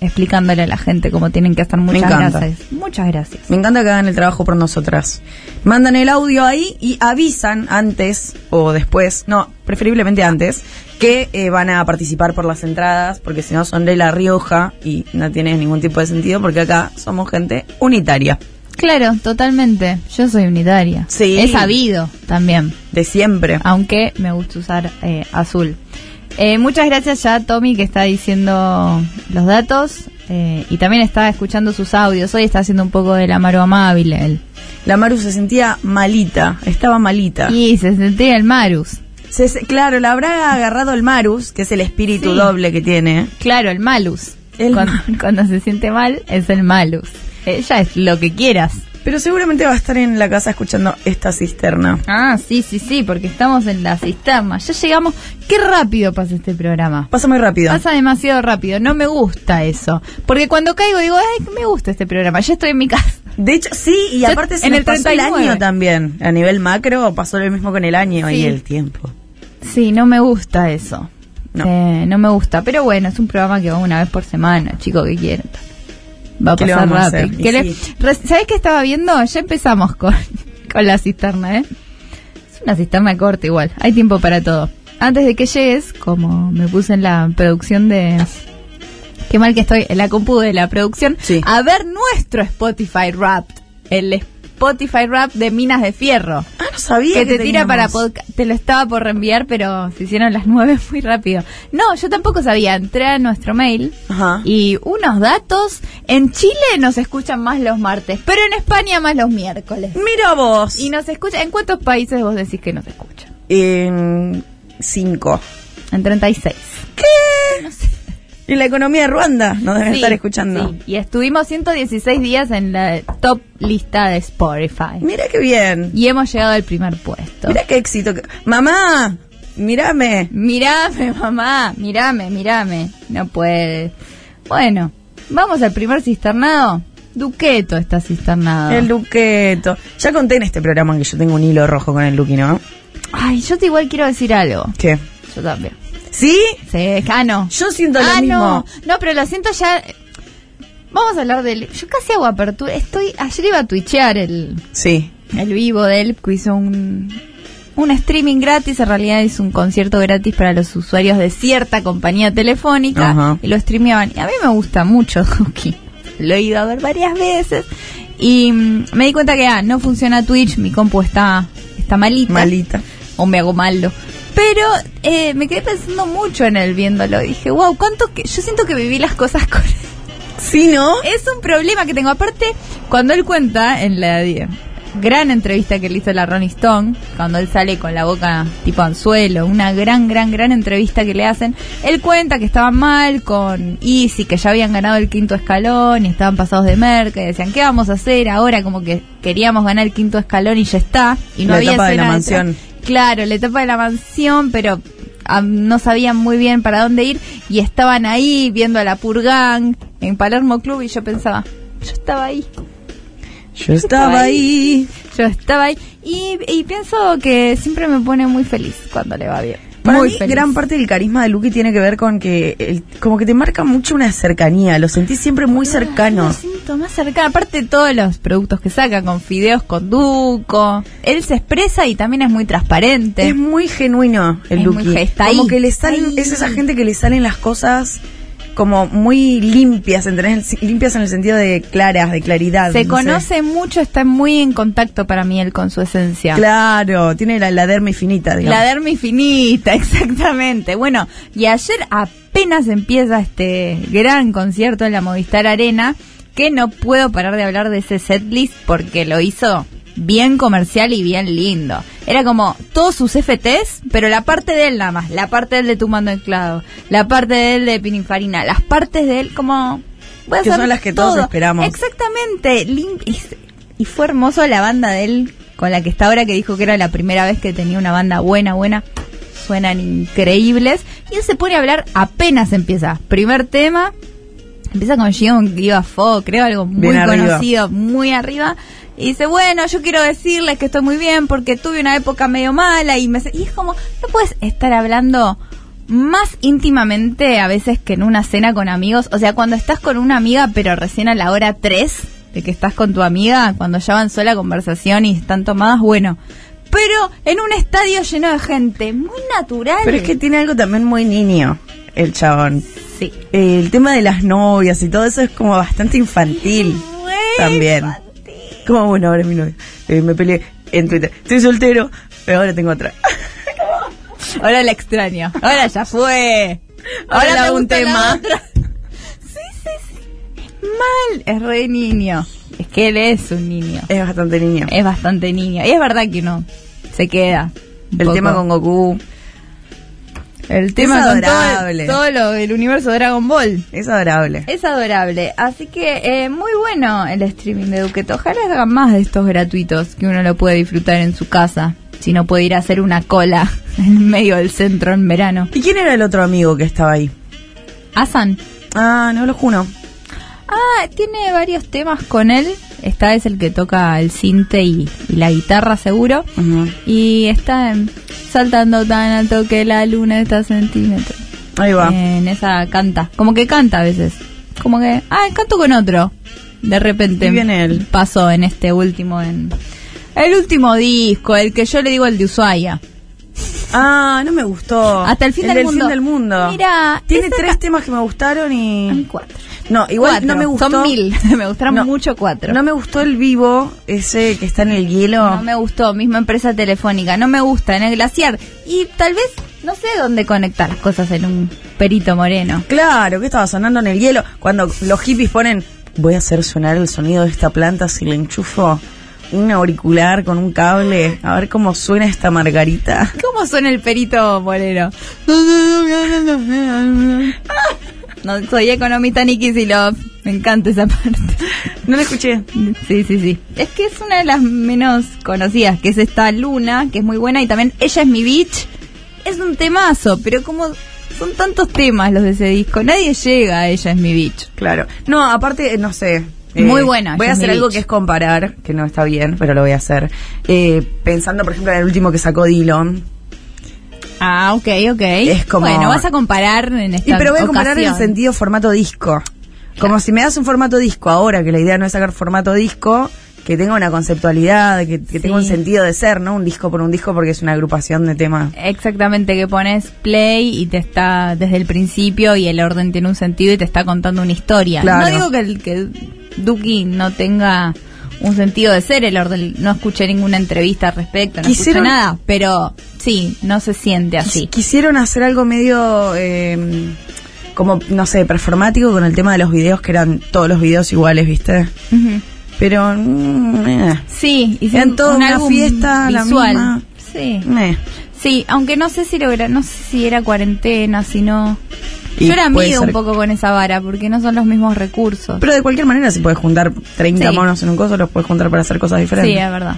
explicándole a la gente cómo tienen que estar. Muchas gracias. Muchas gracias. Me encanta que hagan el trabajo por nosotras. Mandan el audio ahí y avisan antes o después, no, preferiblemente antes, que eh, van a participar por las entradas, porque si no son de La Rioja y no tiene ningún tipo de sentido, porque acá somos gente unitaria, Claro, totalmente. Yo soy unitaria. Sí. He sabido también, de siempre. aunque me gusta usar eh, azul. Eh, muchas gracias ya a Tommy que está diciendo los datos eh, y también está escuchando sus audios. Hoy está haciendo un poco de la mano amable él. La Maru se sentía malita, estaba malita. Y se sentía el Marus. Se- claro, la habrá agarrado el Marus, que es el espíritu Sí. doble que tiene. Claro, el Malus. El cuando, Malus. cuando se siente mal es el Malus. Ella es lo que quieras. Pero seguramente va a estar en la casa escuchando esta cisterna. Ah, sí, sí, sí, porque estamos en la cisterna. Ya llegamos. Qué rápido pasa este programa. Pasa muy rápido. Pasa demasiado rápido. No me gusta eso. Porque cuando caigo digo, ay, me gusta este programa. Ya estoy en mi casa. De hecho, sí, y Yo- aparte se en nos el pasó el 39. año también. A nivel macro pasó lo mismo con el año y el tiempo. Sí, no me gusta eso. No. Eh, no me gusta. Pero bueno, es un programa que va una vez por semana, chico, que quieren. Va a ¿Qué le pasar a rápido. ¿Qué le- sí. Re- ¿Sabés qué estaba viendo? Ya empezamos con, <laughs> con la cisterna, ¿eh? Es una cisterna corta igual. Hay tiempo para todo. Antes de que llegues, como me puse en la producción de... Qué mal que estoy en la compu de la producción. Sí. A ver nuestro Spotify Rap. El Spotify Rap de Minas de Fierro Ah, no sabía que te tira teníamos. para podcast. Te lo estaba por reenviar, pero se hicieron las <laughs> nueve muy rápido. No, yo tampoco sabía. Entré a nuestro mail Ajá. y unos datos. En Chile nos escuchan más los martes, pero en España más los miércoles. Mira vos. Y nos escuchan. ¿En cuántos países vos decís que nos escuchan? En cinco. En 36. ¿Qué? No sé. Y la economía de Ruanda nos deben Sí, estar escuchando. sí. Y estuvimos 116 días en la top lista de Spotify. Mira qué bien. Y hemos llegado al primer puesto. Mira qué éxito. que- Mamá, mírame. Mirame, mamá, mirame, mirame. No puede. Bueno, vamos al primer cisternado. Duqueto está cisternado. El Luqueto. Ya conté en este programa que yo tengo un hilo rojo con el Luqui, ¿no? Ay, yo te igual quiero decir algo. ¿Qué? Yo también. ¿Sí? Sí, ah, no. Yo siento lo ah, mismo. no. No, pero lo siento ya. Vamos a hablar del. Yo casi hago apertura. Estoy. Ayer iba a twitchear el, Sí. el vivo de él, que hizo un, un streaming gratis, en realidad hizo un concierto gratis para los usuarios de cierta compañía telefónica y lo streameaban. Y a mí me gusta mucho <laughs> Duki. Lo he ido a ver varias veces y mm, me di cuenta que ah, no funciona Twitch, mi compu está, está malita. Malita. O me hago malo. Pero eh, me quedé pensando mucho en él viéndolo. Dije, wow, cuánto que. Yo siento que viví las cosas <laughs> con él. ¿Sí, no? Es un problema que tengo. Aparte, cuando él cuenta en la gran entrevista que le hizo la Ronnie Stone, cuando él sale con la boca tipo anzuelo, una gran, gran, gran entrevista que le hacen, él cuenta que estaban mal con Easy, que ya habían ganado el quinto escalón y estaban pasados de merca y decían, ¿qué vamos a hacer ahora? Como que queríamos ganar el quinto escalón y ya está. Y no La había etapa de la mansión. Claro, la etapa de la mansión, pero no sabían muy bien para dónde ir y estaban ahí viendo a la Purgang en Palermo Club y yo pensaba, yo estaba ahí. Yo estaba ahí. Yo estaba ahí y, y pienso que siempre me pone muy feliz cuando le va bien. Para muy mí, feliz. gran parte del carisma de Lucky tiene que ver con que el- como que te marca mucho una cercanía, lo sentís siempre muy Lo cercano. siento más cercano. Aparte de todos los productos que saca, con fideos con Duco. Él se expresa y también es muy transparente. Es muy genuino el está como ahí, que le salen, ahí. es esa gente que le salen las cosas como muy limpias, ¿entendés? Limpias en el sentido de claras, de claridad. se no sé. conoce mucho, está muy en contacto para mí él con su esencia. Claro, tiene la, la derma infinita, digamos. La dermi finita, <laughs> exactamente. Bueno, y ayer apenas empieza este gran concierto en la Movistar Arena, que no puedo parar de hablar de ese setlist porque lo hizo bien comercial y bien lindo. Era como todos sus FTs, pero la parte de él nada más, la parte de él de Tumbando el Clavo, la parte de él de Pininfarina, las partes de él como... voy a Que hacer son las que todos todo. esperamos. Exactamente. y, y fue hermoso la banda de él con la que está ahora, que dijo que era la primera vez que tenía una banda buena, buena. Suenan increíbles. Y él se pone a hablar apenas empieza. Primer tema. Empieza con Gion Fo, creo algo muy Bien arriba. conocido, muy arriba. Y dice, bueno, yo quiero decirles que estoy muy bien porque tuve una época medio mala y me... Y es como, no puedes estar hablando más íntimamente a veces que en una cena con amigos. O sea, cuando estás con una amiga, pero recién a la hora 3 de que estás con tu amiga, cuando ya avanzó la conversación y están tomadas, bueno. Pero en un estadio lleno de gente, muy natural. Pero es que tiene algo también muy niño, el chabón. Sí. El tema de las novias y todo eso es como bastante infantil también. infantil. Como bueno, ahora es mi novia. Eh, me peleé en Twitter. Estoy soltero, pero ahora tengo otra. <laughs> Ahora la extraño. Ahora ya fue. Ahora Ahora un tema. otra. Sí, sí, sí. Es mal. Es re niño. Es que él es un niño. Es bastante niño. Es bastante niño. Y es verdad que uno se queda. el poco. tema con Goku El tema todo, adorable. el, todo lo del universo de Dragon Ball. es adorable. Es adorable. Así que eh, muy bueno el streaming de Duqueto. Ojalá hagan más de estos gratuitos que uno lo puede disfrutar en su casa. Si no puede ir a hacer una cola <laughs> en medio del centro en verano. ¿Y quién era el otro amigo que estaba ahí? Asan. Ah, no lo juro. Ah, tiene varios temas con él. Esta es el que toca el cinte y, y la guitarra seguro. Y está en- saltando tan alto que la luna está centímetros. Ahí va. En esa canta. Como que canta a veces. Como que, ah, canto con otro. De repente Y viene él. pasó en este último, en el último disco, el que yo le digo el de Ushuaia. Ah, no me gustó. Hasta el fin del mundo. fin del mundo. Mira, tiene tres ca- temas que me gustaron y Hay cuatro. No, igual Cuatro. no me gustó. Son mil. <laughs> me gustaron No, mucho cuatro. No me gustó el vivo ese que está en el hielo. No me gustó, misma empresa telefónica, no me gusta en el glaciar. Y tal vez no sé dónde conectar las cosas en un perito moreno. Claro, que estaba sonando en el hielo cuando los hippies ponen voy a hacer sonar el sonido de esta planta si le enchufo un auricular con un cable, a ver cómo suena esta margarita. ¿Cómo suena el perito moreno? <laughs> No soy economista ni Love. Me encanta esa parte. No la escuché. Sí, sí, sí. Es que es una de las menos conocidas, que es esta Luna, que es muy buena, y también Ella es mi bitch. Es un temazo, pero como son tantos temas los de ese disco, nadie llega a Ella es mi bitch. Claro. No, aparte, no sé. eh, Muy buena, Voy a hacer algo que es comparar, que no está bien, pero lo voy a hacer. Eh, pensando, por ejemplo, en el último que sacó Dillon. Ah, ok, ok. Es como- Bueno, vas a comparar en esta Y pero voy a comparar en el ocasión. sentido formato disco. Como si me das un formato disco ahora, que la idea no es sacar formato disco, que tenga una conceptualidad, que, que tenga un sentido de ser, ¿no? Un disco por un disco porque es una agrupación de temas. Exactamente, que pones play y te está desde el principio y el orden tiene un sentido y te está contando una historia. Claro. No digo que, el, que Duki no tenga un sentido de ser el orden, no escuché ninguna entrevista al respecto, no escuché nada, pero sí, no se siente así. Quis- Quisieron hacer algo medio, eh, como, no sé, performático con el tema de los videos, que eran todos los videos iguales, ¿viste? Ujú. Pero, mm, eh, Sí, y Eran toda un una fiesta, la visual. misma. Sí. eh. Sí, aunque no sé si lo era, no sé si era cuarentena, si no. Y Yo era amigo ser- un poco con esa vara, porque no son los mismos recursos. Pero de cualquier manera, si puedes juntar 30 Sí. monos en un coso, los puedes juntar para hacer cosas diferentes. Sí, es verdad.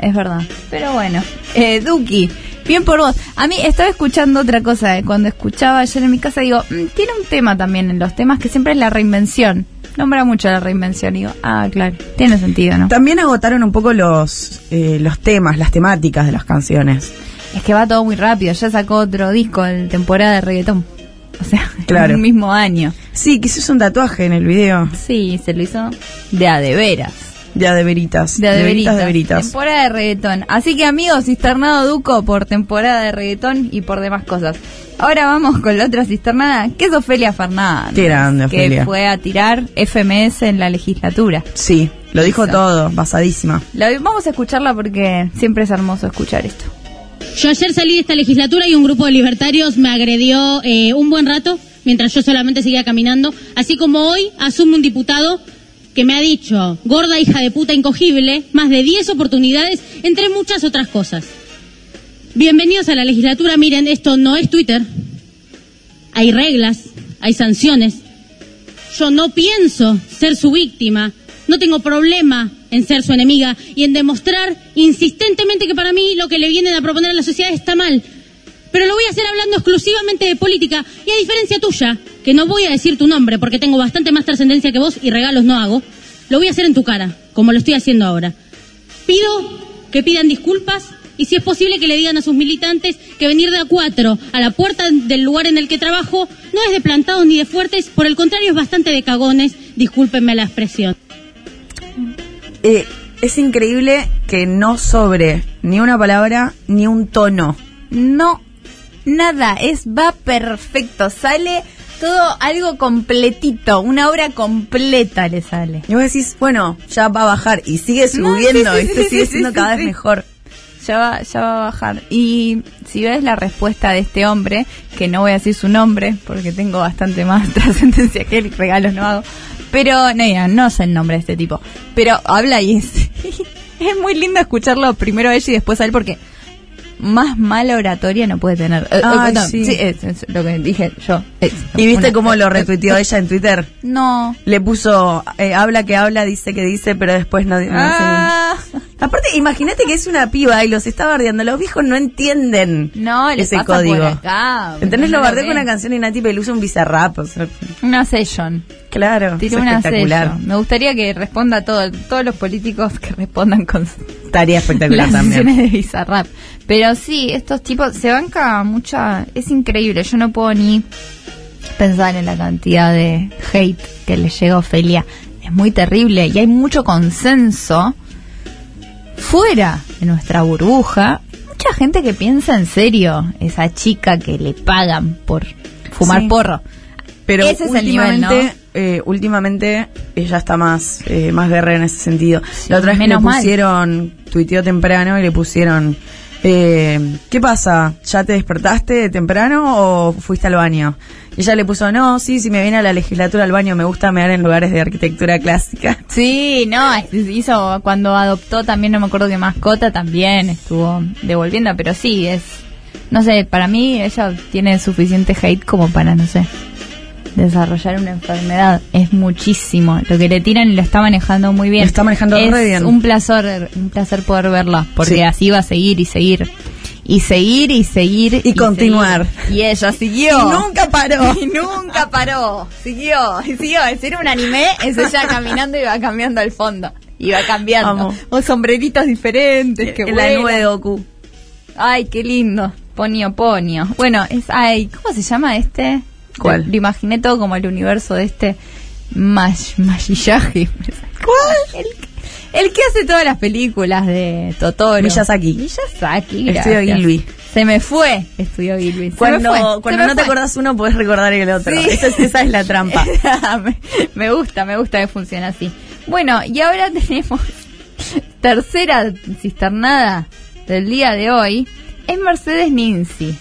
Es verdad. Pero bueno, eh, Duki, Bien por vos. A mí estaba escuchando otra cosa. eh, Cuando escuchaba ayer en mi casa, digo, "Mm, tiene un tema también en los temas que siempre es la reinvención. Nombra mucho la reinvención. Digo, ah, claro, tiene sentido, ¿no? También agotaron un poco los, eh, los temas, las temáticas de las canciones. Es que va todo muy rápido. Ya sacó otro disco en temporada de reggaetón. O sea, Claro. en el mismo año. Sí, que se hizo un tatuaje en el video. Sí, se lo hizo de a de veras. De a de veritas. De a de veritas. de veritas. Temporada de reggaetón. Así que amigos, cisternado Duco por temporada de reggaetón y por demás cosas. Ahora vamos con la otra cisternada, que es Ofelia Fernández. Qué grande, Que Ofelia. fue a tirar FMS en la legislatura. Sí, lo dijo Eso. todo, basadísima. La- vamos a escucharla porque siempre es hermoso escuchar esto. Yo ayer salí de esta legislatura y un grupo de libertarios me agredió eh, un buen rato mientras yo solamente seguía caminando. Así como hoy asume un diputado que me ha dicho, gorda hija de puta incogible, más de 10 oportunidades, entre muchas otras cosas. Bienvenidos a la legislatura. Miren, esto no es Twitter. Hay reglas, hay sanciones. Yo no pienso ser su víctima. No tengo problema en ser su enemiga y en demostrar insistentemente que para mí lo que le vienen a proponer a la sociedad está mal. Pero lo voy a hacer hablando exclusivamente de política y a diferencia tuya, que no voy a decir tu nombre porque tengo bastante más trascendencia que vos y regalos no hago, lo voy a hacer en tu cara, como lo estoy haciendo ahora. Pido que pidan disculpas y si es posible que le digan a sus militantes que venir de a cuatro a la puerta del lugar en el que trabajo no es de plantados ni de fuertes, por el contrario es bastante de cagones, discúlpenme la expresión. Eh, es increíble que no sobre ni una palabra ni un tono. No, nada, es va perfecto, sale todo algo completito, una obra completa le sale. Y vos decís, bueno, ya va a bajar y sigue No, subiendo, sí, sí, ¿viste? sí, sigue siendo cada vez mejor. Ya va, ya va a bajar. Y si ves la respuesta de este hombre, que no voy a decir su nombre, porque tengo bastante más <laughs> trascendencia que él, regalos no hago. Pero, no, ya, no sé el nombre de este tipo. Pero habla y es, <laughs> es muy lindo escucharlo primero a ella y después a él, porque más mala oratoria no puede tener. Eh, eh, Ay, perdón, sí. es, es lo que dije yo. Es ¿Y viste una- cómo lo retuiteó ella en Twitter? No. Le puso, eh, habla que habla, dice que dice, pero después no, no Ah. Aparte, imagínate que es una piba y los está bardeando. Los viejos no entienden No, ese pasa por código. acá, ¿Entendés? no Lo bardé con una canción y Nati Peluso un bizarrap. O sea, Una session. claro, Tiré es una espectacular. sello. Me gustaría que responda todo, todos los políticos que respondan con Estaría espectacular las también. de Bizarrap. Pero sí, estos tipos se banca mucha. Es increíble. Yo no puedo ni pensar en la cantidad de hate que le llega a Ofelia. Es muy terrible y hay mucho consenso fuera de nuestra burbuja. Mucha gente que piensa en serio esa chica que le pagan por fumar Sí. porro. Pero Ese es el nivel, últimamente, ¿no? eh, últimamente ella está más, eh, más guerrera en ese sentido. La otra vez menos le mal. pusieron, tuiteó temprano y le pusieron, eh, ¿qué pasa? ¿Ya te despertaste temprano o fuiste al baño? Y ella le puso, no, sí, si me viene a la legislatura al baño, me gusta mear en lugares de arquitectura clásica. <laughs> Sí, no, hizo cuando adoptó también, no me acuerdo qué mascota, también estuvo devolviendo, pero sí, es, no sé, para mí ella tiene suficiente hate como para, no sé, desarrollar una enfermedad. Es muchísimo. Lo que le tiran y lo está manejando muy bien. Lo está manejando es bien. un placer, un placer poder verla, porque Sí. así va a seguir y seguir. Y seguir y seguir. Y continuar. seguir. Y ella siguió. Y nunca paró. <laughs> Y nunca paró. Siguió, y siguió. Es era un anime, es ella <laughs> caminando y va cambiando el fondo. Y va cambiando. O sombreritos diferentes. Que la nube de Goku. Ay, qué lindo. Ponio, ponio. Bueno, es. Ay, ¿cómo se llama este? ¿Cuál? Lo, lo imaginé todo como el universo de este. Mashiyaji. <laughs> ¿Cuál? El, el que hace todas las películas de Totoro. Miyazaki. Miyazaki, Estudio. Gilby. Se me fue. Estudió Gilby. Se me Cuando, se me no te acordás uno, podés recordar el otro. Sí. Esa, es- esa es la trampa. <laughs> me, me gusta, me gusta que funcione así. Bueno, y ahora <laughs> tenemos tercera cisternada del día de hoy. Es Mercedes Ninzi.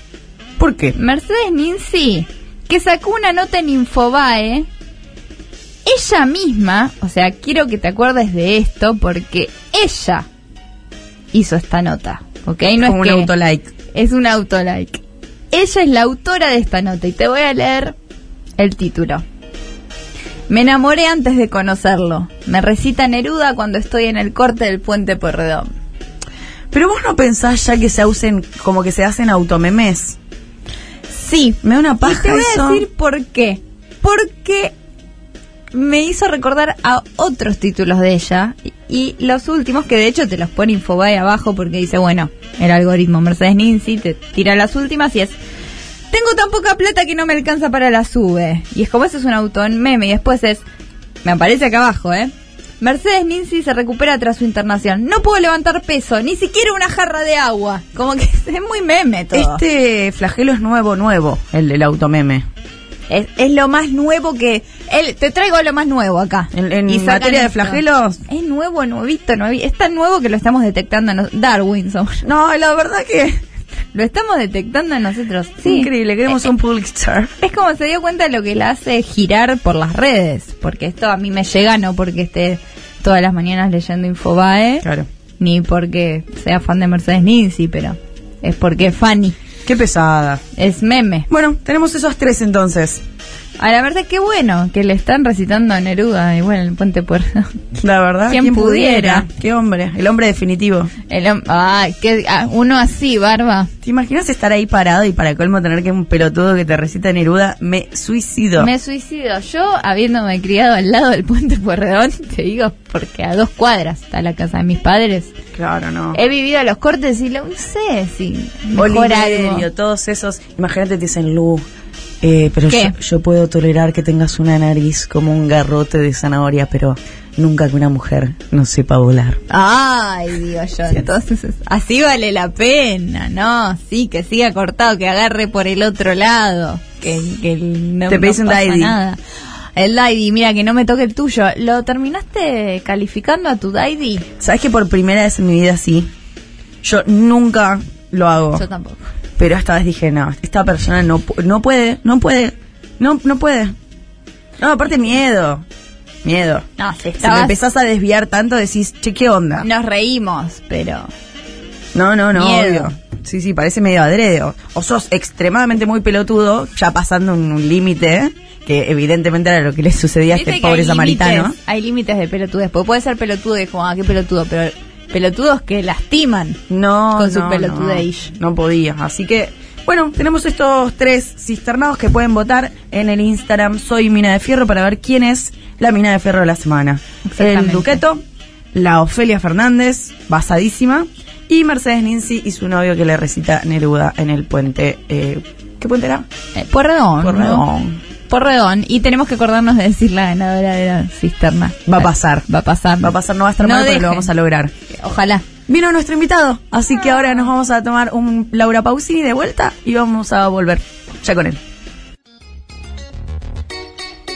¿Por qué? Mercedes Ninzi, que sacó una nota en Infobae. Ella misma, o sea, quiero que te acuerdes de esto porque ella hizo esta nota, ¿ok? No Como es un que autolike. es un autolike. Ella es la autora de esta nota y te voy a leer el título. Me enamoré antes de conocerlo. Me recita Neruda cuando estoy en el corte del puente Porredón. Pero vos no pensás ya que se usen, como que se hacen automemes. Sí. Me da una Y paja te voy eso. a decir por qué. Porque me hizo recordar a otros títulos de ella y, y los últimos que de hecho te los pone Infobae abajo porque dice, bueno, el algoritmo Mercedes Ninzi te tira las últimas y es tengo tan poca plata que no me alcanza para la sube. Y es como eso es un auto meme y después es me aparece acá abajo, ¿eh? Mercedes Ninzi se recupera tras su internación. No puedo levantar peso, ni siquiera una jarra de agua. Como que <laughs> es muy meme todo. Este flagelo es nuevo, nuevo, el del automeme. Es, es lo más nuevo que... El, te traigo lo más nuevo acá. En, en Y materia de esto. flagelos, Es nuevo, nuevito, nuevito. Es tan nuevo que lo estamos detectando. nos- Darwin no, la verdad que Lo estamos detectando nosotros. Sí. increíble, queremos un Pulitzer. Es como se dio cuenta de lo que la hace girar por las redes. Porque esto a mí me llega no porque esté todas las mañanas leyendo Infobae. Claro. Ni porque sea fan de Mercedes Ninzi, pero es porque es Fanny. Qué pesada. Es meme. Bueno, tenemos esos tres entonces. A la verdad, qué bueno que le están recitando a Neruda igual en el Puente Puerto. La verdad, ¿Quién pudiera? Qué hombre, el hombre definitivo. El hom- ah, uno así, barba. ¿Te imaginas estar ahí parado y para colmo tener que un pelotudo que te recita Neruda? Me suicido. Me suicido. Yo, habiéndome criado al lado del Puente Pueyrredón, <laughs> te digo, porque a dos cuadras está la casa de mis padres. Claro, no. He vivido los cortes y lo no sé si. Oliverio, todos esos. Imagínate, te dicen, Lu, eh, pero yo, yo puedo tolerar que tengas una nariz como un garrote de zanahoria, pero nunca que una mujer no sepa volar. Ay, digo yo, entonces es- así vale la pena, ¿no? Sí, que siga cortado, que agarre por el otro lado, que, no, Te no un nada. El Daidi, mira, que no me toque el tuyo. ¿Lo terminaste calificando a tu Daidi? ¿Sabes que por primera vez en mi vida sí? Yo nunca lo hago. Yo tampoco. Pero esta vez dije, no, esta persona no, no puede, no puede, no, no puede. No, aparte miedo, miedo. No, si Si me estabas, empezás a desviar tanto, decís, che, ¿qué onda? nos reímos, pero... No, no, no, Miedo. obvio. Sí, sí, parece medio adrede. O, sos extremadamente muy pelotudo, ya pasando un, un límite, que evidentemente era lo que le sucedía a este pobre hay samaritano. Hay límites de pelotudez, porque puede ser pelotudo y como, ah, qué pelotudo, pero pelotudos que lastiman. No, Con su no, pelotudez. No, no podía. Así que, bueno, tenemos estos tres cisternados que pueden votar en el Instagram Soy Mina de Fierro para ver quién es la Mina de Fierro de la semana. El Duqueto, la Ofelia Fernández, basadísima, y Mercedes Ninzi y su novio que le recita Neruda en el puente. Eh, ¿Qué puente era? Eh, Porredón. ¿no? Porredón. Y tenemos que acordarnos de decir la ganadora de la cisterna. Va a pasar. Va a pasar. Va a pasar, no va a estar No mal, pero lo vamos a lograr. Ojalá. Vino nuestro invitado, así que ahora nos vamos a tomar un Laura Pausini de vuelta y vamos a volver ya con él.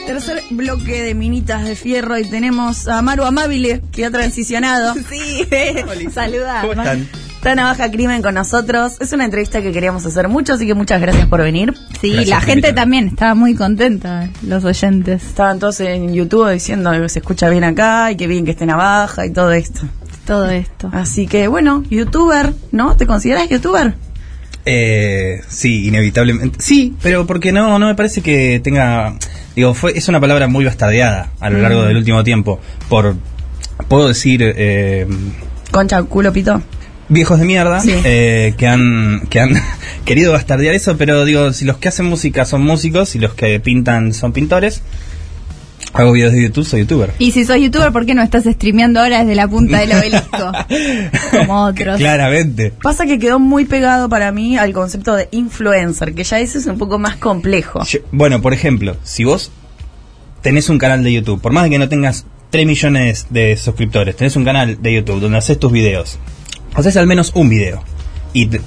Tercer bloque de Minitas de Fierro y tenemos a Maru Amabile, que ha transicionado. <laughs> Sí, saluda. ¿Cómo están? Está Navaja Crimen con nosotros. Es una entrevista que queríamos hacer mucho, así que muchas gracias por venir. Sí, Gracias la gente invitarme. también estaba muy contenta, los oyentes. Estaban todos en YouTube diciendo que se escucha bien acá y que bien que esté Navaja y todo esto. Todo esto. Así que bueno, youtuber, ¿no? ¿Te consideras youtuber? Eh, sí, inevitablemente. Sí, pero porque no, no me parece que tenga. Digo, fue, es una palabra muy bastardeada a lo Mm. largo del último tiempo. Por. Puedo decir. Eh, Concha, culo, pito. Viejos de mierda Sí. eh, que han que han <laughs> querido bastardear eso, pero digo, si los que hacen música son músicos y los que pintan son pintores, hago videos de YouTube, soy youtuber. Y si sos youtuber, ¿por qué no estás streameando ahora desde la punta del obelisco? <laughs> Como otros. Claramente. Pasa que quedó muy pegado para mí al concepto de influencer, que ya ese es un poco más complejo. Yo- bueno, por ejemplo, si vos tenés un canal de YouTube, por más de que no tengas 3 millones de suscriptores, tenés un canal de YouTube donde haces tus videos, haces al menos un video. Y te-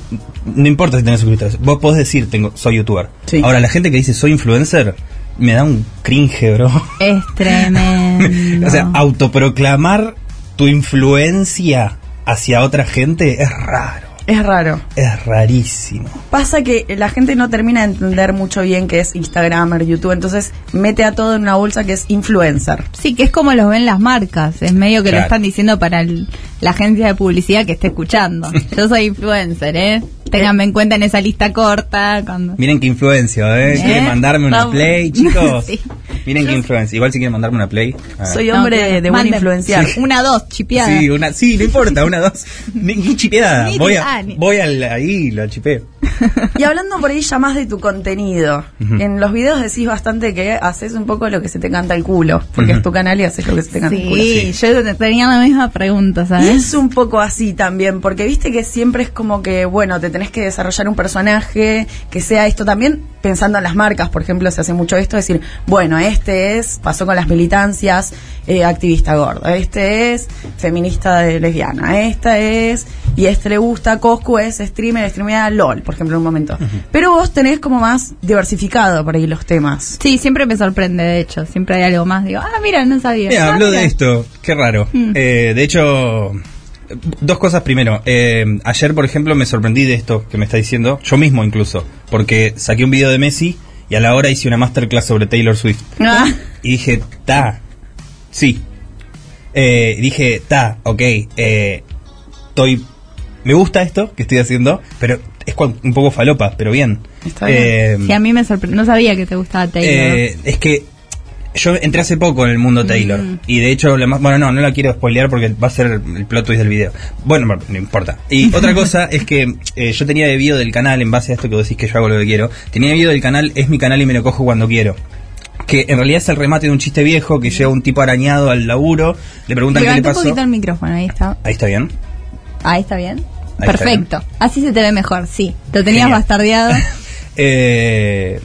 no importa si tenés suscriptores, vos podés decir, tengo, soy youtuber. Sí. Ahora, la gente que dice soy influencer, me da un cringe, bro. Es <laughs> tremendo. o sea, autoproclamar tu influencia hacia otra gente es raro. Es raro. Es rarísimo. Pasa que la gente no termina de entender mucho bien qué es Instagramer, YouTube, entonces mete a todo en una bolsa que es influencer. Sí, que es como los ven las marcas. Es medio que lo están diciendo para el- la agencia de publicidad que esté escuchando. <laughs> Yo soy influencer, ¿eh? Ténganme en cuenta en esa lista corta. Cuando... Miren qué influencia, ¿eh? ¿Quieren ¿Eh? mandarme una play, <laughs> chicos? Sí. Miren qué influencia. Igual si quieren mandarme una play. Soy hombre de buen Manden. influenciar. Una, dos, chipeada. Sí, una, sí, no importa, una, dos. <laughs> Ni, ni chipeada. Ni- voy ah, a, ni- voy al, ahí lo chipeo. <laughs> Y hablando por ahí ya más de tu contenido, en los videos decís bastante que haces un poco lo que se te canta el culo, porque es tu canal y haces lo que se te canta el culo. Sí, yo te- tenía la misma pregunta, Y ¿sabes? es un poco así también, porque viste que siempre es como que, bueno, te tenés que desarrollar un personaje que sea esto también, pensando en las marcas, por ejemplo, se hace mucho esto, decir, bueno, este es, pasó con las militancias, eh, activista gordo, este es feminista de lesbiana, esta es, y este le gusta, Coscu es streamer, streamer LOL, por ejemplo, en un momento. Pero vos tenés como más diversificado por ahí los temas. Sí, siempre me sorprende, de hecho. Siempre hay algo más. Digo, ah, mira, no sabía. Mira, Ah, habló mira. de esto, qué raro. Mm. Eh, de hecho, dos cosas primero. Eh, ayer, por ejemplo, me sorprendí de esto que me está diciendo, yo mismo incluso, porque saqué un video de Messi y a la hora hice una masterclass sobre Taylor Swift. Ah, Y dije, ta, sí. Eh, dije, ta, ok, eh, estoy, me gusta esto que estoy haciendo, pero es un poco falopa, pero bien. Está bien. Eh, sí, a mí me sorprendió. No sabía que te gustaba Taylor. eh, es que yo entré hace poco en el mundo Taylor. Mm. Y de hecho, la más, bueno, no, no la quiero spoilear porque va a ser el plot twist del video. Bueno, no importa. Y <laughs> otra cosa es que eh, yo tenía de video del canal, en base a esto que vos decís que yo hago lo que quiero, tenía de video del canal, es mi canal y me lo cojo cuando quiero. Que en realidad es el remate de un chiste viejo que lleva un tipo arañado al laburo, le preguntan qué le Levanta un pasó. poquito el micrófono, ahí está. Ahí está bien. Ahí está bien. Ahí está Perfecto. Así se te ve mejor, sí. Lo tenías Genial. bastardeado. <laughs> Eh,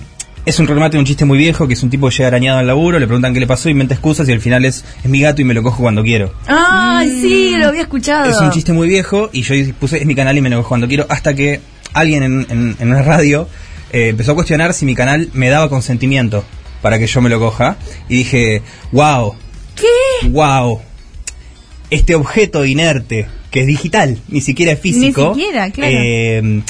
es un remate de un chiste muy viejo, que es un tipo que llega arañado al laburo, le preguntan qué le pasó, inventa excusas y al final es, es mi gato y me lo cojo cuando quiero. ¡Ay, sí! Lo había escuchado. Es un chiste muy viejo y yo puse es mi canal y me lo cojo cuando quiero hasta que alguien en, en- en una radio eh, empezó a cuestionar si mi canal me daba consentimiento para que yo me lo coja y dije, wow, ¿Qué? wow, este objeto inerte que es digital, ni siquiera es físico. Ni siquiera, claro. eh,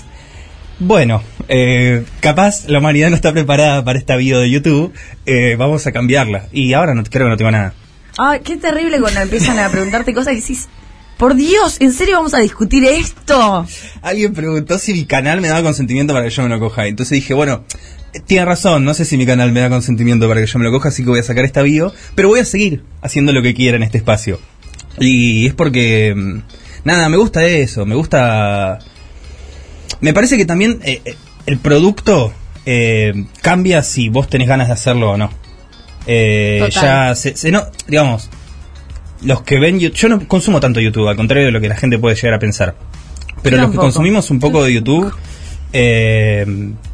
bueno, eh, capaz la humanidad no está preparada para esta video de YouTube, eh, vamos a cambiarla. Y ahora no creo que no tengo nada. Ay, qué terrible cuando empiezan a preguntarte cosas y decís, por Dios, ¿en serio vamos a discutir esto? Alguien preguntó si mi canal me daba consentimiento para que yo me lo coja. Entonces dije, bueno, tiene razón, no sé si mi canal me da consentimiento para que yo me lo coja, así que voy a sacar esta bio, pero voy a seguir haciendo lo que quiera en este espacio. Y es porque, mm, nada, me gusta eso, me gusta... Me parece que también eh, eh, el producto eh, cambia si vos tenés ganas de hacerlo o no. Eh, ya se, se no, digamos, los que ven YouTube, yo no consumo tanto YouTube, al contrario de lo que la gente puede llegar a pensar. Pero los que consumimos un poco de YouTube, eh,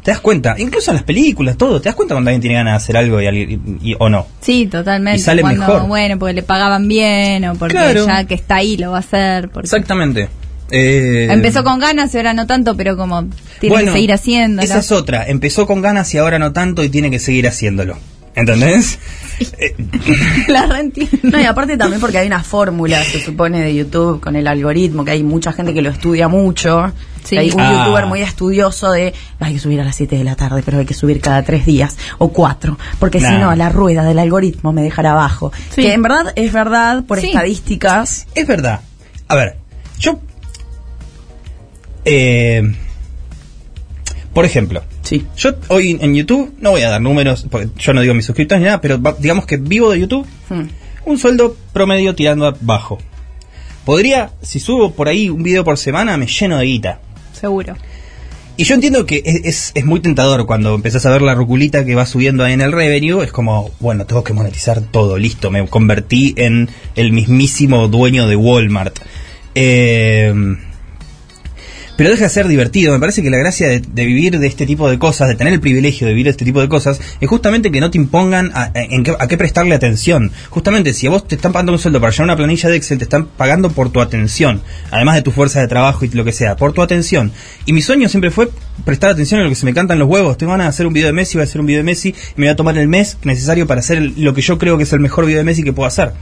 te das cuenta, incluso en las películas, todo, te das cuenta cuando alguien tiene ganas de hacer algo y, alguien- y- o no. Sí, totalmente. Y sale Cuando, mejor. Bueno, porque le pagaban bien o porque Claro. ya que está ahí lo va a hacer. Porque Exactamente. Eh, Empezó con ganas y ahora no tanto, pero como tiene bueno, que seguir haciendo. Esa es otra. Empezó con ganas y ahora no tanto y tiene que seguir haciéndolo. ¿Entendés? <laughs> La reentiendo. No, y aparte también porque hay una fórmula, se supone, de YouTube con el algoritmo, que hay mucha gente que lo estudia mucho. Sí. Hay un Ah. youtuber muy estudioso de hay que subir a las 7 de la tarde, pero hay que subir cada tres días o cuatro, porque si no, la rueda del algoritmo me dejará abajo. Sí. Que en verdad es verdad por Sí. estadísticas. Es verdad. A ver, yo... Eh, por ejemplo, Sí. yo hoy en YouTube, no voy a dar números, porque yo no digo mis suscriptores ni nada, pero digamos que vivo de YouTube, Hmm. un sueldo promedio tirando abajo. Podría, si subo por ahí un video por semana, me lleno de guita. Seguro. Y yo entiendo que es, es, es muy tentador cuando empezás a ver la ruculita que va subiendo ahí en el revenue. Es como, bueno, tengo que monetizar todo, listo. Me convertí en el mismísimo dueño de Walmart. Eh, pero deja de ser divertido. Me parece que la gracia de, vivir de este tipo de cosas, de tener el privilegio de vivir de este tipo de cosas, es justamente que no te impongan a, en qué, a qué prestarle atención. Justamente, si a vos te están pagando un sueldo para llenar una planilla de Excel, te están pagando por tu atención, además de tu fuerza de trabajo y lo que sea, por tu atención. Y mi sueño siempre fue prestar atención a lo que se me cantan los huevos. Tengo ganas de hacer un video de Messi, voy a hacer un video de Messi, y me voy a tomar el mes necesario para hacer lo que yo creo que es el mejor video de Messi que puedo hacer.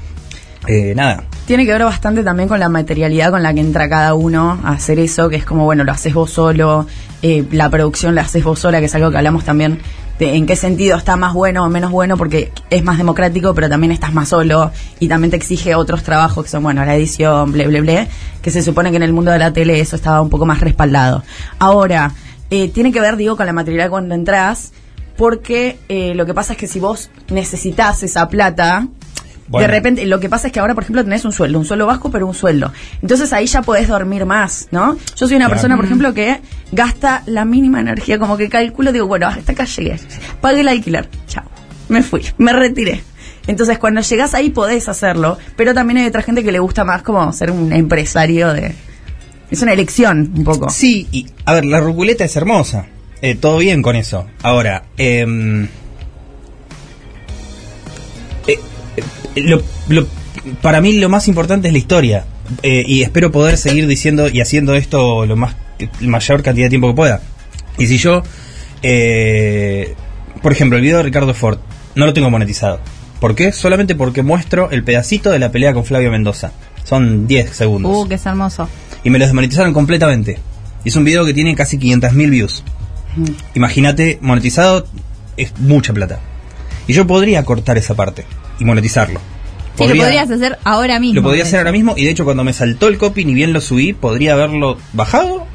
Eh, nada. Tiene que ver bastante también con la materialidad con la que entra cada uno a hacer eso, que es como, bueno, lo haces vos solo, eh, la producción la haces vos sola, que es algo que hablamos también de en qué sentido está más bueno o menos bueno, porque es más democrático, pero también estás más solo y también te exige otros trabajos que son, bueno, la edición, ble, ble, ble, que se supone que en el mundo de la tele eso estaba un poco más respaldado. Ahora, eh, tiene que ver, digo, con la materialidad cuando entras, porque eh, lo que pasa es que si vos necesitas esa plata, Bueno. de repente, lo que pasa es que ahora, por ejemplo, tenés un sueldo, un sueldo bajo, pero un sueldo. Entonces ahí ya podés dormir más, ¿no? Yo soy una Claro. persona, por ejemplo, que gasta la mínima energía, como que calculo, digo, bueno, hasta acá llegué. Pagué el alquiler, chao. Me fui, me retiré. Entonces, cuando llegás ahí podés hacerlo, pero también hay otra gente que le gusta más como ser un empresario de... Es una elección, un poco. Sí, y a ver, la ruculeta es hermosa. Eh, todo bien con eso. Ahora, eh, lo- lo- para mí lo más importante es la historia. Eh, y espero poder seguir diciendo y haciendo esto lo más la mayor cantidad de tiempo que pueda. Y si yo, eh, por ejemplo, el video de Ricardo Ford, no lo tengo monetizado. ¿Por qué? Solamente porque muestro el pedacito de la pelea con Flavio Mendoza. Son 10 segundos Uh, que es hermoso. y me lo desmonetizaron completamente. Y es un video que tiene casi 500.000 views. Imagínate, monetizado es mucha plata. Y yo podría cortar esa parte y monetizarlo. Sí, lo podrías hacer ahora mismo. Lo podría hacer ahora mismo y de hecho cuando me saltó el copy ni bien lo subí, podría haberlo bajado,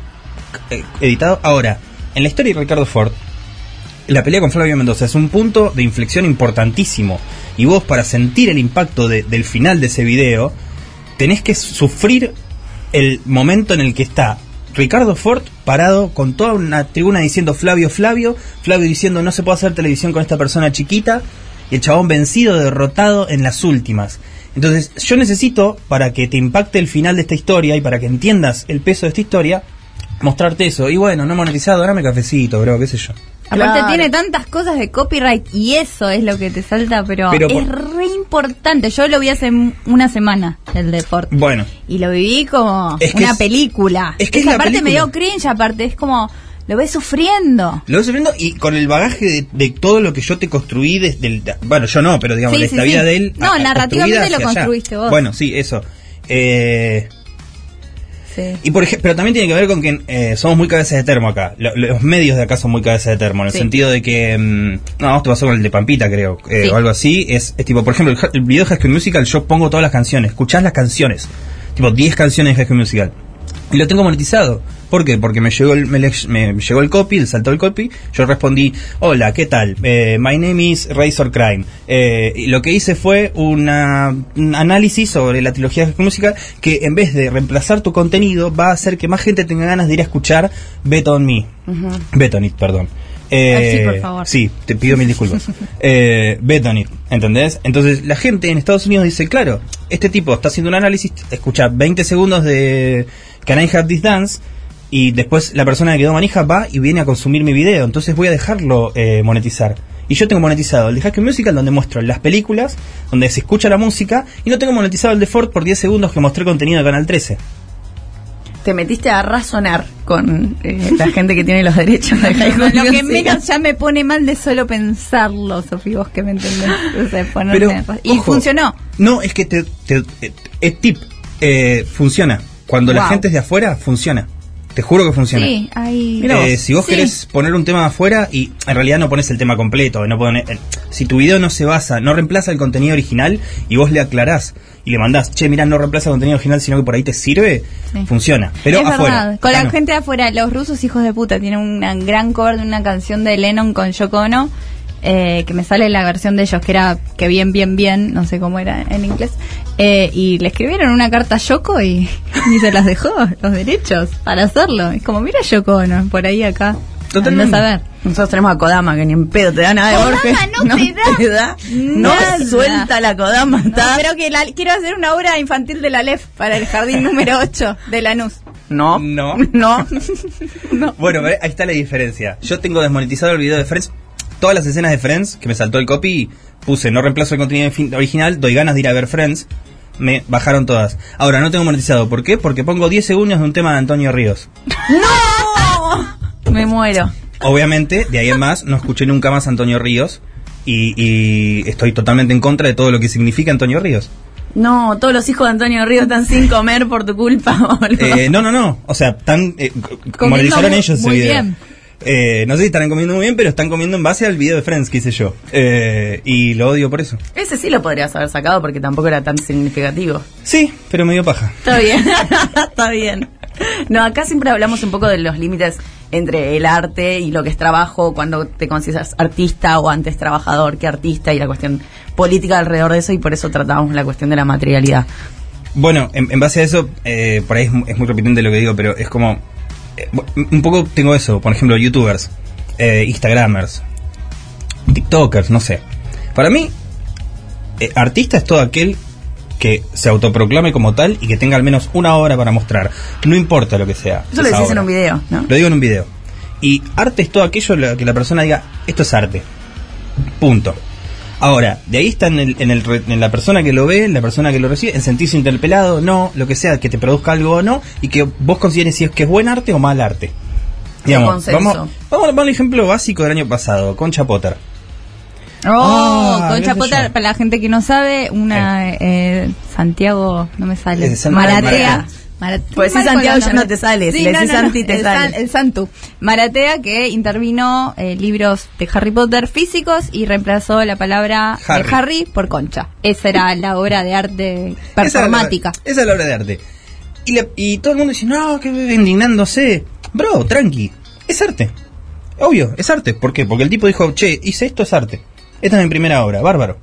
eh, editado. Ahora, en la historia de Ricardo Ford, la pelea con Flavio Mendoza es un punto de inflexión importantísimo. Y vos para sentir el impacto de- del final de ese video, tenés que sufrir el momento en el que está Ricardo Ford parado con toda una tribuna diciendo Flavio, Flavio, Flavio diciendo no se puede hacer televisión con esta persona chiquita, y el chabón vencido, derrotado en las últimas. Entonces, yo necesito, para que te impacte el final de esta historia y para que entiendas el peso de esta historia, mostrarte eso. Y bueno, no monetizado, dame cafecito, bro, qué sé yo. Aparte Claro. tiene tantas cosas de copyright y eso es lo que te salta, pero, Pero es por- re importante. Yo lo vi hace una semana, el de Ford. Bueno, Y lo viví como Es que una es- película. es que es Esa la parte me película. dio cringe, aparte. Es como, lo ves sufriendo. Lo estoy viendo y con el bagaje de, de todo lo que yo te construí desde el... Bueno, yo no, pero digamos, Sí, de esta sí. vida de él... No, a- narrativamente lo allá. construiste vos. Bueno, sí, eso. Eh, Sí. y por ejemplo, pero también tiene que ver con que eh, somos muy cabezas de termo acá. Lo- los medios de acá son muy cabezas de termo, en el Sí. sentido de que... mm, no, esto pasó con el de Pampita, creo, eh, Sí. o algo así. Es, es tipo, por ejemplo, el, el video de High School Musical, yo pongo todas las canciones, escuchás las canciones. Tipo, 10 canciones de High School Musical. Y lo tengo monetizado. ¿Por qué? Porque me llegó el, me, me llegó el copy, saltó el copy. Yo respondí, hola, ¿qué tal? Eh, my name is Razor Crime. Eh, y lo que hice fue una, un análisis sobre la trilogía Musical que en vez de reemplazar tu contenido va a hacer que más gente tenga ganas de ir a escuchar Bet on Me. Bet on It, perdón. Eh, sí, por favor. Sí, te pido mil disculpas. <laughs> eh, Bet on It, ¿entendés? Entonces la gente en Estados Unidos dice, claro, este tipo está haciendo un análisis, escucha 20 segundos de Can I Have This Dance y después la persona que quedó manija va y viene a consumir mi video, entonces voy a dejarlo eh, monetizar. Y yo tengo monetizado el de Hacker Musical donde muestro las películas, donde se escucha la música, y no tengo monetizado el de Ford por 10 segundos que mostré contenido de Canal 13. Te metiste a razonar con eh, la gente que tiene los derechos de <laughs> Lo que menos ya me pone mal de solo pensarlo, Sofía, vos que me entendés. O sea, <laughs> ponerme Pero, y ojo, funcionó. No, es que te, te- eh, es tip, eh, funciona. Cuando la gente es de afuera, funciona. Te juro que funciona. Sí, ahí. Mira Eh, si vos Sí. querés poner un tema afuera y en realidad no pones el tema completo, no pones- eh, si tu video no se basa, no reemplaza el contenido original y vos le aclarás y le mandás, che, mira, no reemplaza el contenido original, sino que por ahí te sirve, Sí. funciona. Pero es afuera. verdad. Con la no. gente de afuera, los rusos hijos de puta tienen una gran cover de una canción de Lennon con Yoko Ono. Eh, que me sale la versión de ellos que era que bien bien bien no sé cómo era en inglés eh, y le escribieron una carta a Yoko y, <laughs> y se las dejó los derechos para hacerlo es como mira Yoko Ono por ahí acá Totalmente. A ver Nosotros tenemos a Kodama, que ni en pedo te da nada de Kodama Borges. no <laughs> te da No nada. suelta la Kodama. No, que la- quiero hacer una obra infantil de la LEF para el jardín número 8 de Lanús No. No. No. <laughs> Bueno, ve, ahí está la diferencia. Yo tengo desmonetizado el video de Friends. Todas las escenas de Friends que me saltó el copy, puse no reemplazo el contenido original, doy ganas de ir a ver Friends. Me bajaron todas. Ahora no tengo monetizado. ¿Por qué? Porque pongo 10 segundos de un tema de Antonio Ríos. ¡No! <laughs> Me muero. Obviamente, de ahí en más, no escuché nunca más a Antonio Ríos. Y, y estoy totalmente en contra de todo lo que significa Antonio Ríos. No, todos los hijos de Antonio Ríos están sin comer por tu culpa, <laughs> boludo. Eh, no, no, no. O sea, están. Eh, monetizaron muy- ellos ese video. bien. Eh, no sé si estarán comiendo muy bien, pero están comiendo en base al video de Friends que hice yo. Eh, y lo odio por eso. Ese sí lo podrías haber sacado porque tampoco era tan significativo. Sí, pero me dio paja. Está bien, <laughs> está bien. No, acá siempre hablamos un poco de los límites entre el arte y lo que es trabajo, cuando te consideras artista o antes trabajador que artista y la cuestión política alrededor de eso y por eso tratamos la cuestión de la materialidad. Bueno, en, en base a eso, eh, por ahí es muy repetente lo que digo, pero es como. Eh, un poco tengo eso, por ejemplo, youtubers, eh, instagramers, tiktokers, no sé. Para mí, eh, artista es todo aquel que se autoproclame como tal y que tenga al menos una hora para mostrar. No importa lo que sea. Eso lo decís en un video, ¿no? Lo digo en un video. Y arte es todo aquello lo que la persona diga, esto es arte. Punto. Ahora, de ahí está en, el, en, el en la persona que lo ve, en la persona que lo recibe, en sentirse interpelado, no, lo que sea, que te produzca algo o no, y que vos consideres si es que es buen arte o mal arte. Digamos, vamos, vamos, al ejemplo básico del año pasado, Concha Potter. Oh, Ah, Concha Potter, para la gente que no sabe, una eh, Santiago, no me sale. Maratea. Maratea. Pues si Santiago ya no te sale, si le decís Santi te el sale. San- el Santu. Maratea que intervino eh, libros de Harry Potter físicos y reemplazó la palabra Harry. de Harry por Concha. Esa era la obra de arte performática. Esa es la, esa es la obra de arte. Y, la- y todo el mundo dice, no, que indignándose. Bro, tranqui, es arte. Obvio, es arte. ¿Por qué? Porque el tipo dijo, che, hice esto, es arte. Esta es mi primera obra, bárbaro.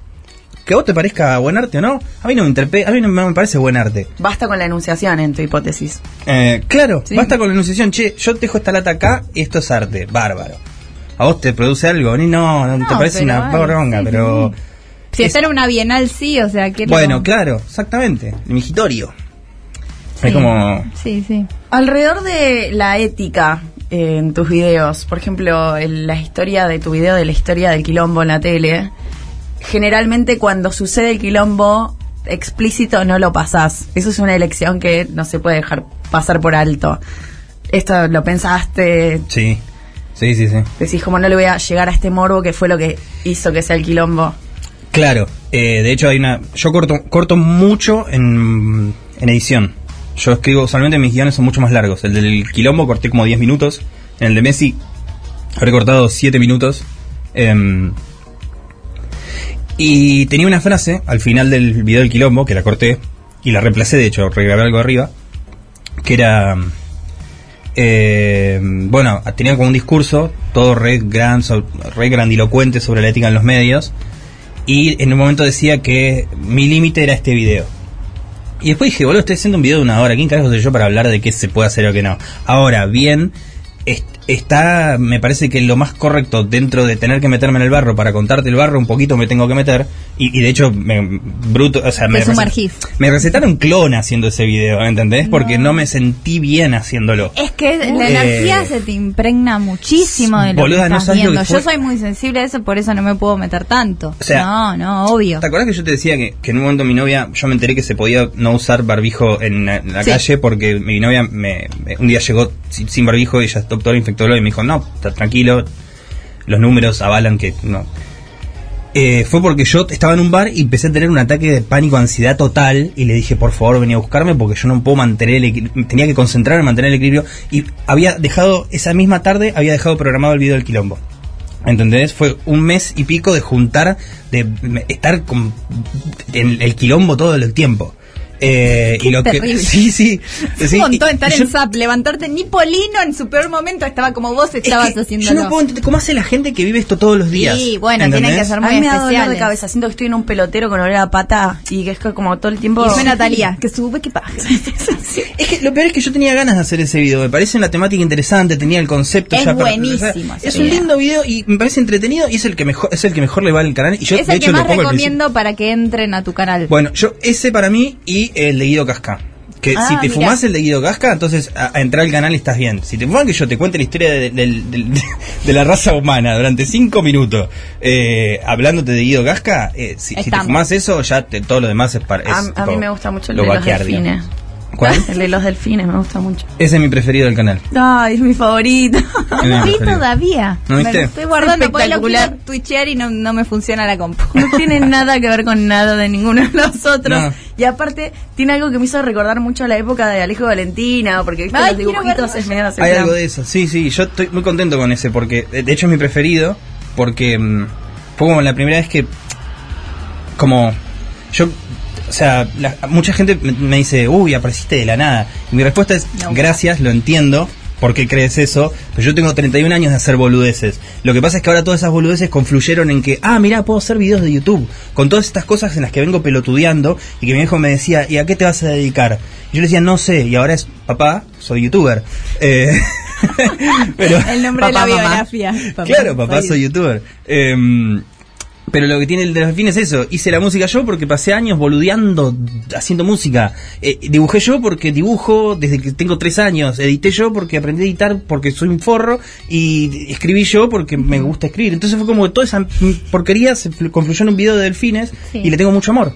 Que a vos te parezca buen arte o no, a mí no me interpe a mí no me parece buen arte. Basta con la enunciación en tu hipótesis. Eh, claro, Sí. basta con la enunciación, che, yo te dejo esta lata acá y esto es arte, bárbaro. ¿A vos te produce algo? Ni no, no, te parece una poronga, sí, pero... Si está en una bienal, sí, o sea que. Bueno, no- claro, exactamente, el migitorio. Sí. Es como... Sí, sí. Alrededor de la ética eh, en tus videos, por ejemplo, el- la historia de tu video de la historia del quilombo en la tele, generalmente cuando sucede el quilombo explícito no lo pasás. Eso es una elección que no se puede dejar pasar por alto. Esto lo pensaste, Sí, sí, sí, sí. decís como no le voy a llegar a este morbo que fue lo que hizo que sea el quilombo. Claro, eh, de hecho hay una... Yo corto, corto mucho en, en edición. Yo escribo, usualmente mis guiones son mucho más largos. El del Quilombo corté como 10 minutos. En el de Messi habré cortado 7 minutos. Em, y tenía una frase al final del video del Quilombo, que la corté, y la reemplacé, de hecho, regrabé algo arriba, que era... eh, bueno, tenía como un discurso, todo re, gran, grandilocuente sobre la ética en los medios, y en un momento decía que mi límite era este video. Y después dije, boludo, estoy haciendo un video de una hora. ¿Quién carajo soy yo para hablar de qué se puede hacer o qué no? Ahora, bien, está, me parece que lo más correcto dentro de tener que meterme en el barro para contarte el barro, un poquito me tengo que meter. Y, y de hecho, me, bruto, o sea, me, recet- me recetaron clon haciendo ese video, ¿entendés? Porque no me sentí bien haciéndolo. Es que la Eh, energía se te impregna muchísimo de lo boluda, que no estás sabes lo que viendo. fue. Yo soy muy sensible a eso, por eso no me puedo meter tanto. O sea, no, no, obvio. ¿Te acuerdas que yo te decía que, que en un momento mi novia, yo me enteré que se podía no usar barbijo en la, en la Sí. calle porque mi novia me, un día llegó sin, sin barbijo y ella es doctora infectóloga y me dijo, no, tranquilo, los números avalan que no. Eh, fue porque yo estaba en un bar y empecé a tener un ataque de pánico, ansiedad total y le dije, por favor, venía a buscarme porque yo no puedo mantener el equilibrio, tenía que concentrarme en mantener el equilibrio y había dejado, esa misma tarde, había dejado programado el video del quilombo. ¿Entendés? Fue un mes y pico de juntar, de estar con en el quilombo todo el tiempo. Eh, y lo terrible. que <laughs> sí sí, <laughs> sí, un montón estar en SAP, levantarte. Ni Polino en su peor momento estaba como vos es estabas que haciendo. yo no puedo entender cómo hace la gente que vive esto todos los días. Sí, bueno, tienen ¿entendés? que ser A muy mí me da dolor de cabeza, siento que estoy en un pelotero con olor a pata y que es como todo el tiempo... Y suena <laughs> Talía, que sube equipaje. Es que lo peor es que yo tenía ganas de hacer ese video. Me parece una temática interesante, tenía el concepto Es ya para- buenísimo Es un lindo video y me parece entretenido y es el que mejor es el que mejor le va al canal y yo es de el hecho que más recomiendo para que entren a tu canal. Bueno, yo ese para mí y el de Guido Casca. Que Ah, si te mira. fumás el de Guido Casca, entonces a, a entrar al canal y estás bien. Si te fumas que yo te cuente la historia <laughs> de, la raza humana durante cinco minutos eh, hablándote de Guido Casca, eh, si, si te fumás eso, ya te- todo lo demás es para. A, a mí me gusta mucho el lo de los vaqueardio. delfines. ¿Cuál? <laughs> El de los delfines me gusta mucho. Ese es mi preferido del canal. Ay, es mi favorito. No <laughs> Es mi lo vi preferido. todavía. ¿No viste? estoy guardando porque lo Espectacular. quiero twitchear y no, no me funciona la compu. No tiene <laughs> nada que ver con nada de ninguno de los otros. No. Y aparte, tiene algo que me hizo recordar mucho a la época de Alejo y Valentina, porque ¿viste? Ay, los dibujitos es medio Hay algo de eso, sí, sí, yo estoy muy contento con ese porque de de hecho es mi preferido porque mm, fue como la primera vez que como yo o sea, la- mucha gente me, me dice, uy, apareciste de la nada. Y mi respuesta es, No. gracias, lo entiendo, por qué crees eso, pero yo tengo 31 años de hacer boludeces. Lo que pasa es que ahora todas esas boludeces confluyeron en que, ah, mira, puedo hacer videos de YouTube, con todas estas cosas en las que vengo pelotudeando y que mi viejo me decía, ¿y a qué te vas a dedicar? Y yo le decía, no sé, y ahora es, papá, soy youtuber. Eh, <laughs> pero, El nombre de la Papá, biografía. claro, papá, soy youtuber. Em, pero lo que tiene el delfín es eso. Hice la música yo porque pasé años boludeando, haciendo música. Eh, dibujé yo porque dibujo desde que tengo tres años. Edité yo porque aprendí a editar porque soy un forro. Y escribí yo porque me gusta escribir. Entonces fue como que toda esa porquería se fl- confluyó en un video de delfines Sí. y le tengo mucho amor.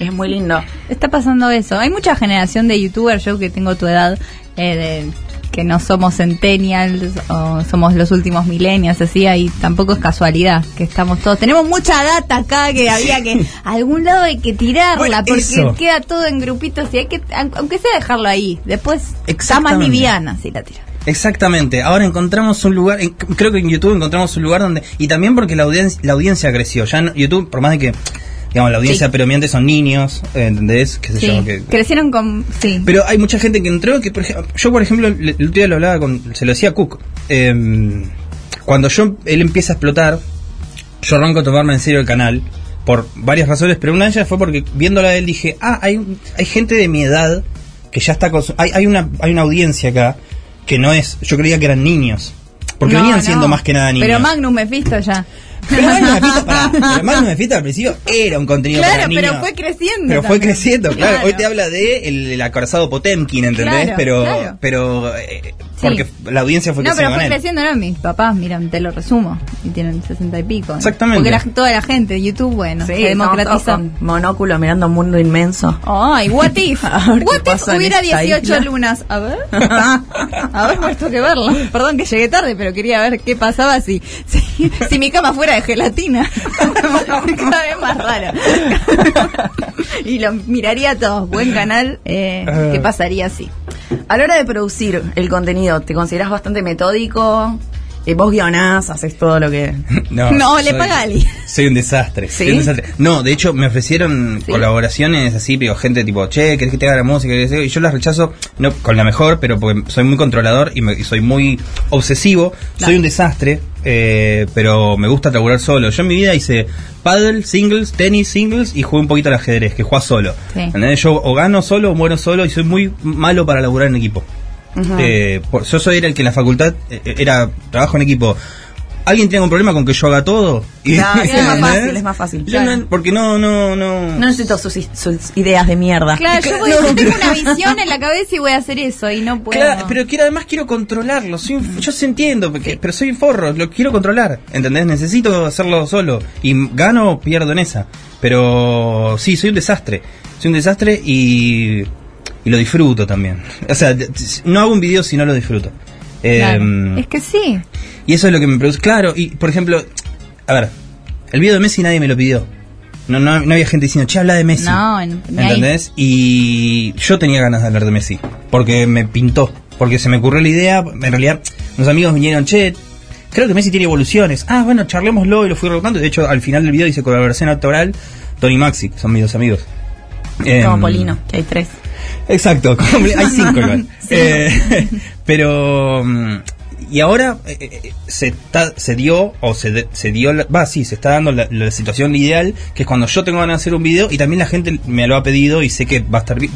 Es muy lindo. Está pasando eso. Hay mucha generación de youtubers, yo que tengo tu edad, eh, de- que no somos centennials o somos los últimos millennials, así, ahí tampoco es casualidad que estamos todos. Tenemos mucha data acá que había que, a algún lado hay que tirarla Bueno, porque eso. queda todo en grupitos y hay que, aunque sea dejarlo ahí, después está más liviana si la tiras. Exactamente. Ahora encontramos un lugar, en- creo que en YouTube encontramos un lugar donde y también porque la audiencia la audiencia creció. Ya no- YouTube, por más de que digamos la audiencia Sí. predominante son niños, eh, ¿entendés? Qué sé Sí, yo, que- crecieron con, sí. pero hay mucha gente que entró que, por ejemplo, yo por ejemplo, el otro día lo hablaba con, se lo decía a Cook. eh, cuando yo, él empieza a explotar, yo arranco a tomarme en serio el canal por varias razones, pero una de ellas fue porque viéndola a él dije, ah, hay, hay gente de mi edad que ya está, consu- hay, hay una, hay una audiencia acá que no es, yo creía que eran niños. Porque No, venían no. siendo más que nada niños. Pero Magnum Mephisto ya. Pero Magnum <laughs> pero Magnum Mephisto al principio era un contenido Claro, para niños. pero fue creciendo Pero fue creciendo, claro. Claro. Hoy te habla de el, el acorazado Potemkin, ¿entendés? Claro, pero claro. pero eh, Sí. porque la audiencia fue No, pero creciendo fue con él. creciendo, ¿no? Mis papás, miran, te lo resumo, y tienen sesenta y pico. Exactamente. Porque la- toda la gente YouTube, bueno, Sí, se democratizó. con monóculo mirando un mundo inmenso. Ay, what <laughs> if? What if hubiera esta 18 isla. lunas? A ver. <laughs> A ver, pues tengo que verlo. Perdón que llegué tarde, pero quería ver qué pasaba si, si, si mi cama fuera de gelatina. <laughs> Cada vez más raro. y lo miraría a todos. Buen canal. Eh, Ah. ¿Qué pasaría así? A la hora de producir el contenido, ¿te consideras bastante metódico? Eh, vos guionás, haces todo lo que... <laughs> No, No, le paga a Ali. Soy un desastre. ¿Sí? soy un desastre. No, de hecho me ofrecieron ¿Sí? colaboraciones así, pero gente tipo, che, ¿querés que te haga la música? ¿Querés que-?" Y yo las rechazo, no con la mejor, pero porque soy muy controlador y, me- y soy muy obsesivo. Soy un desastre, eh, pero me gusta trabajar solo. Yo en mi vida hice paddle, singles, tenis, singles y jugué un poquito al ajedrez, que juega solo. Sí. Yo o gano solo o muero solo y soy muy malo para laburar en equipo. Eh, por- yo soy era el que en la facultad eh, era trabajo en equipo. ¿Alguien tiene algún problema con que yo haga todo? Y- sí, <laughs> es más fácil, es más fácil. Claro. no- porque no, no, no. No necesito sus, sus ideas de mierda. Claro, yo, voy- No, yo tengo pero- una visión en la cabeza y voy a hacer eso y no puedo. Claro, pero quiero además quiero controlarlo. Soy un- yo sí entiendo, porque- pero soy un forro, lo quiero controlar. ¿Entendés? Necesito hacerlo solo. Y gano o pierdo en esa. Pero sí, soy un desastre. Soy un desastre y, y lo disfruto también. O sea, no hago un video si no lo disfruto. Claro. Em, Es que sí. Y eso es lo que me produce. Claro, y por ejemplo, a ver, el video de Messi nadie me lo pidió. No, no, no había gente diciendo, che, habla de Messi. No, ahí. ¿Entendés? Y yo tenía ganas de hablar de Messi. Porque me pintó. Porque se me ocurrió la idea. En realidad, unos amigos vinieron, che, creo que Messi tiene evoluciones. Ah, bueno, charlémoslo y lo fui rotando. De hecho, al final del video dice colaboración autoral Tony Maxi, son mis dos amigos. Como Em, Polino, que hay tres. Exacto, <laughs> hay <laughs> cinco igual. Eh, <laughs> pero mm, y ahora eh, eh, se está, se dio o se, de- se dio la- va sí se está dando la, la situación ideal que es cuando yo tengo ganas de hacer un video y también la gente me lo ha pedido y sé que va a estar bi-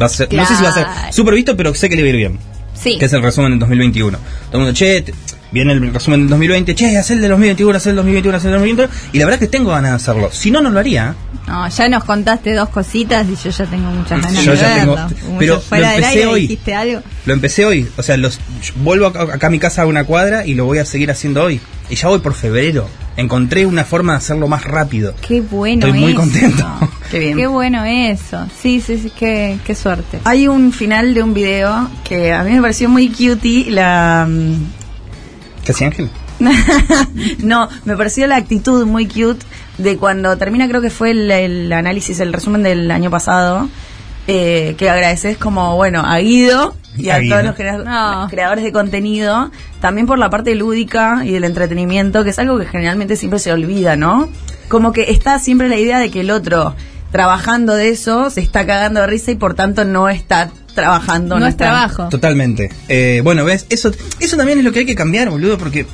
va a ser no sé si va a ser súper visto pero sé que le va a ir bien Sí. que es el resumen del 2021 todo el mundo che viene el resumen del 2020 che haz el del 2021 haz el del 2021 haz el del 2021 y la verdad es que tengo ganas de hacerlo si no no lo haría No, ya nos contaste dos cositas y yo ya tengo muchas ganas Yo de ya tengo- verlo. Pero fuera lo del empecé aire hoy. algo. Lo empecé hoy, o sea, los vuelvo acá, acá a mi casa a una cuadra y lo voy a seguir haciendo hoy. Y ya voy por febrero. Encontré una forma de hacerlo más rápido. Qué bueno Estoy muy eso. contento. <laughs> Qué bien. Qué bueno eso. Sí, sí, sí, qué, qué suerte. Hay un final de un video que a mí me pareció muy cutie. La. ¿Qué hacía Ángel? <laughs> no, me pareció la actitud muy cute de cuando termina, creo que fue el, el análisis, el resumen del año pasado, eh, que agradeces como, bueno, a Guido y a, A Guido. todos los crea- No. creadores de contenido, también por la parte lúdica y del entretenimiento, que es algo que generalmente siempre se olvida, ¿no? Como que está siempre la idea de que el otro, trabajando de eso, se está cagando de risa y por tanto no está trabajando. No es están- trabajo. Totalmente. Eh, bueno, ves, eso, eso también es lo que hay que cambiar, boludo, porque.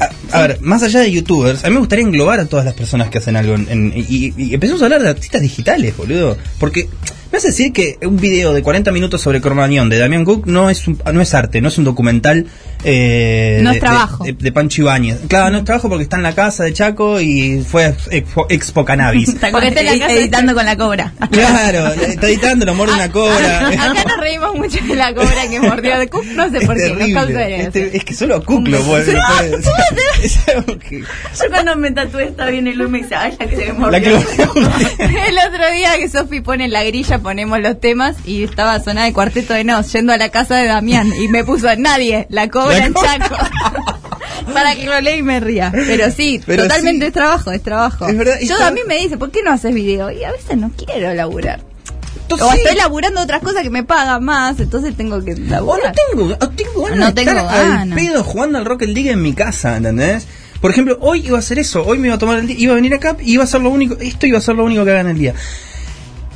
A, a ver, más allá de youtubers, a mí me gustaría englobar a todas las personas que hacen algo en, en- y, y empezamos a hablar de artistas digitales, boludo. Porque me hace decir que un video de 40 minutos sobre Cromañón de Damián Cook no es un- no es arte, no es un documental eh, No es de, trabajo. De, de Pancho Ibáñez. Claro, no es trabajo porque está en la casa de Chaco y fue expo, expo cannabis. <laughs> Porque está en la casa- editando con la cobra. claro, está editando, lo muerde una cobra. Acá <laughs> nos reímos mucho de la cobra que mordió de Cook, no sé Es por qué, nos terrible. causa. Este- es que solo Cook lo puede. <laughs> que- Yo cuando me tatué está bien el me dice, ay, la que se me mordió. La que El otro día que Sofi pone en la grilla, ponemos los temas y estaba sonada el cuarteto de Nos, yendo a la casa de Damián y me puso nadie, la cobra <laughs> Para que lo lea y me ría. Pero sí, Pero totalmente sí. es trabajo, es trabajo. Es verdad, y Yo está- a mí me dice, ¿por qué no haces video? Y a veces no quiero laburar. Entonces, O estoy laburando otras cosas que me pagan más, entonces tengo que O no laburar. tengo, o tengo ganas No de tengo estar al ganas. pedo jugando al Rocket League en mi casa, ¿entendés? Por ejemplo, hoy iba a hacer eso, hoy me iba a tomar el día, iba a venir acá y iba a ser lo único, esto iba a ser lo único que haga en el día.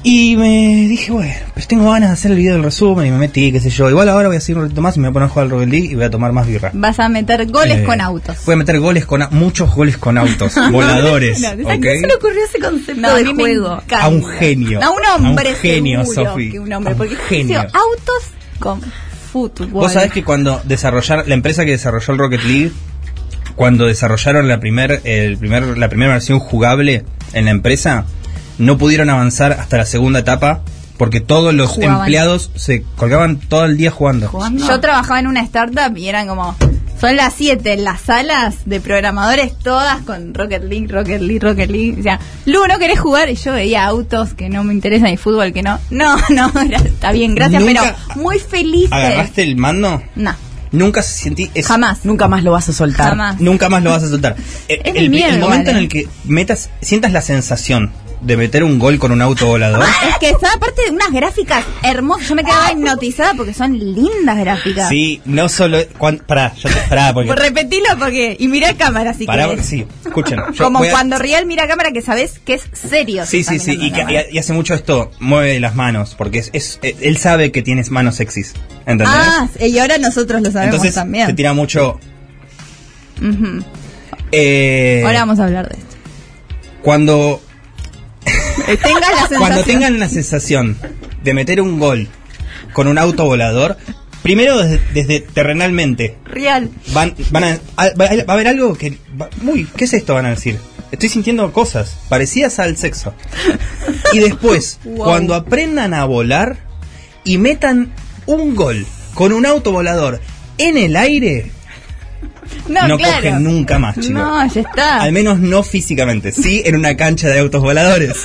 Y me dije, bueno, pues tengo ganas de hacer el video del resumen y me metí, qué sé yo. Igual ahora voy a seguir un ratito más y me voy a poner a jugar al Rocket League y voy a tomar más birra. Vas a meter goles Eh, con autos. Voy a meter goles con muchos goles con autos, <laughs> voladores, No, ¿A ¿ok? quién se le ocurrió ese concepto No, de juego? A un genio. A un hombre A un genio, Sofi. que un hombre. A un porque genio. autos con fútbol. Vos sabés que cuando desarrollar la empresa que desarrolló el Rocket League, cuando desarrollaron la primer, el primer, la primera versión jugable en la empresa, no pudieron avanzar hasta la segunda etapa porque todos los Jugaban. empleados se colgaban todo el día jugando. Yo trabajaba en una startup y eran como. Son las 7 en las salas de programadores, todas con Rocket League, Rocket League, Rocket League. O sea, Lu, ¿no querés jugar? Y yo veía autos que no me interesan y fútbol que no. No, <laughs> no, está bien, gracias, pero muy feliz. ¿Agarraste el mando? No, Nunca sentí es- jamás. Nunca más lo vas a soltar. Jamás. Nunca más lo vas a soltar. Es el, mi miedo el momento en el que metas, sientas la sensación de meter un gol con un auto volador. Es que está aparte de unas gráficas hermosas. Yo me quedaba hipnotizada porque son lindas gráficas. Sí, no solo. Cuan, pará, yo te, pará, porque. Pues repetilo porque. Y mira cámara si Pará, querés. sí, escuchen. Como a- cuando Riel mira cámara que sabes que es serio. Sí, sí, sí, y, que- y- y hace mucho esto, mueve las manos, porque es, es- eh, él sabe que tienes manos sexys, ¿entendés? Ah, y ahora nosotros lo sabemos Entonces también. te tira mucho... Eh, Ahora vamos a hablar de esto. Cuando, Eh, Tengas la sensación. cuando tengan la sensación de meter un gol con un auto volador, primero desde, desde terrenalmente, Real. van, van a, a- va a haber algo que... va- Uy, ¿qué es esto? Van a decir. Estoy sintiendo cosas parecidas al sexo. Y después, <laughs> Wow. cuando aprendan a volar y metan un gol con un auto volador en el aire, <laughs> No, no claro. cogen nunca más, chicos. No, ya está. Al menos no físicamente, sí en una cancha de autos voladores.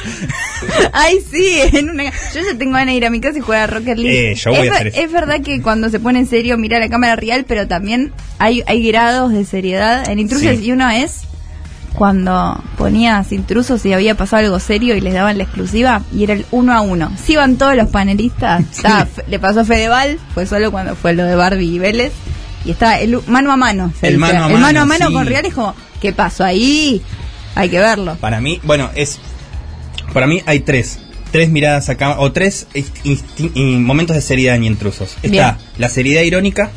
<laughs> Ay, sí, en una... yo ya tengo ganas de ir a mi casa y jugar a Rocket League. Eh, yo voy es, a hacer eso. es verdad que cuando se pone en serio mira la cámara real, pero también hay, hay grados de seriedad en intrusos Sí. y uno es cuando ponías intrusos y había pasado algo serio y les daban la exclusiva y era el uno a uno. Si iban todos los panelistas, <laughs> le pasó a Fedeval, fue solo cuando fue lo de Barbie y Vélez, y estaba el mano a mano. El mano a el mano a mano, mano sí. con Real es como, ¿qué pasó ahí? Hay que verlo. Para mí, bueno, es. Para mí hay tres. Tres miradas acá, o tres momentos de seriedad en intrusos. Está Bien. la seriedad irónica,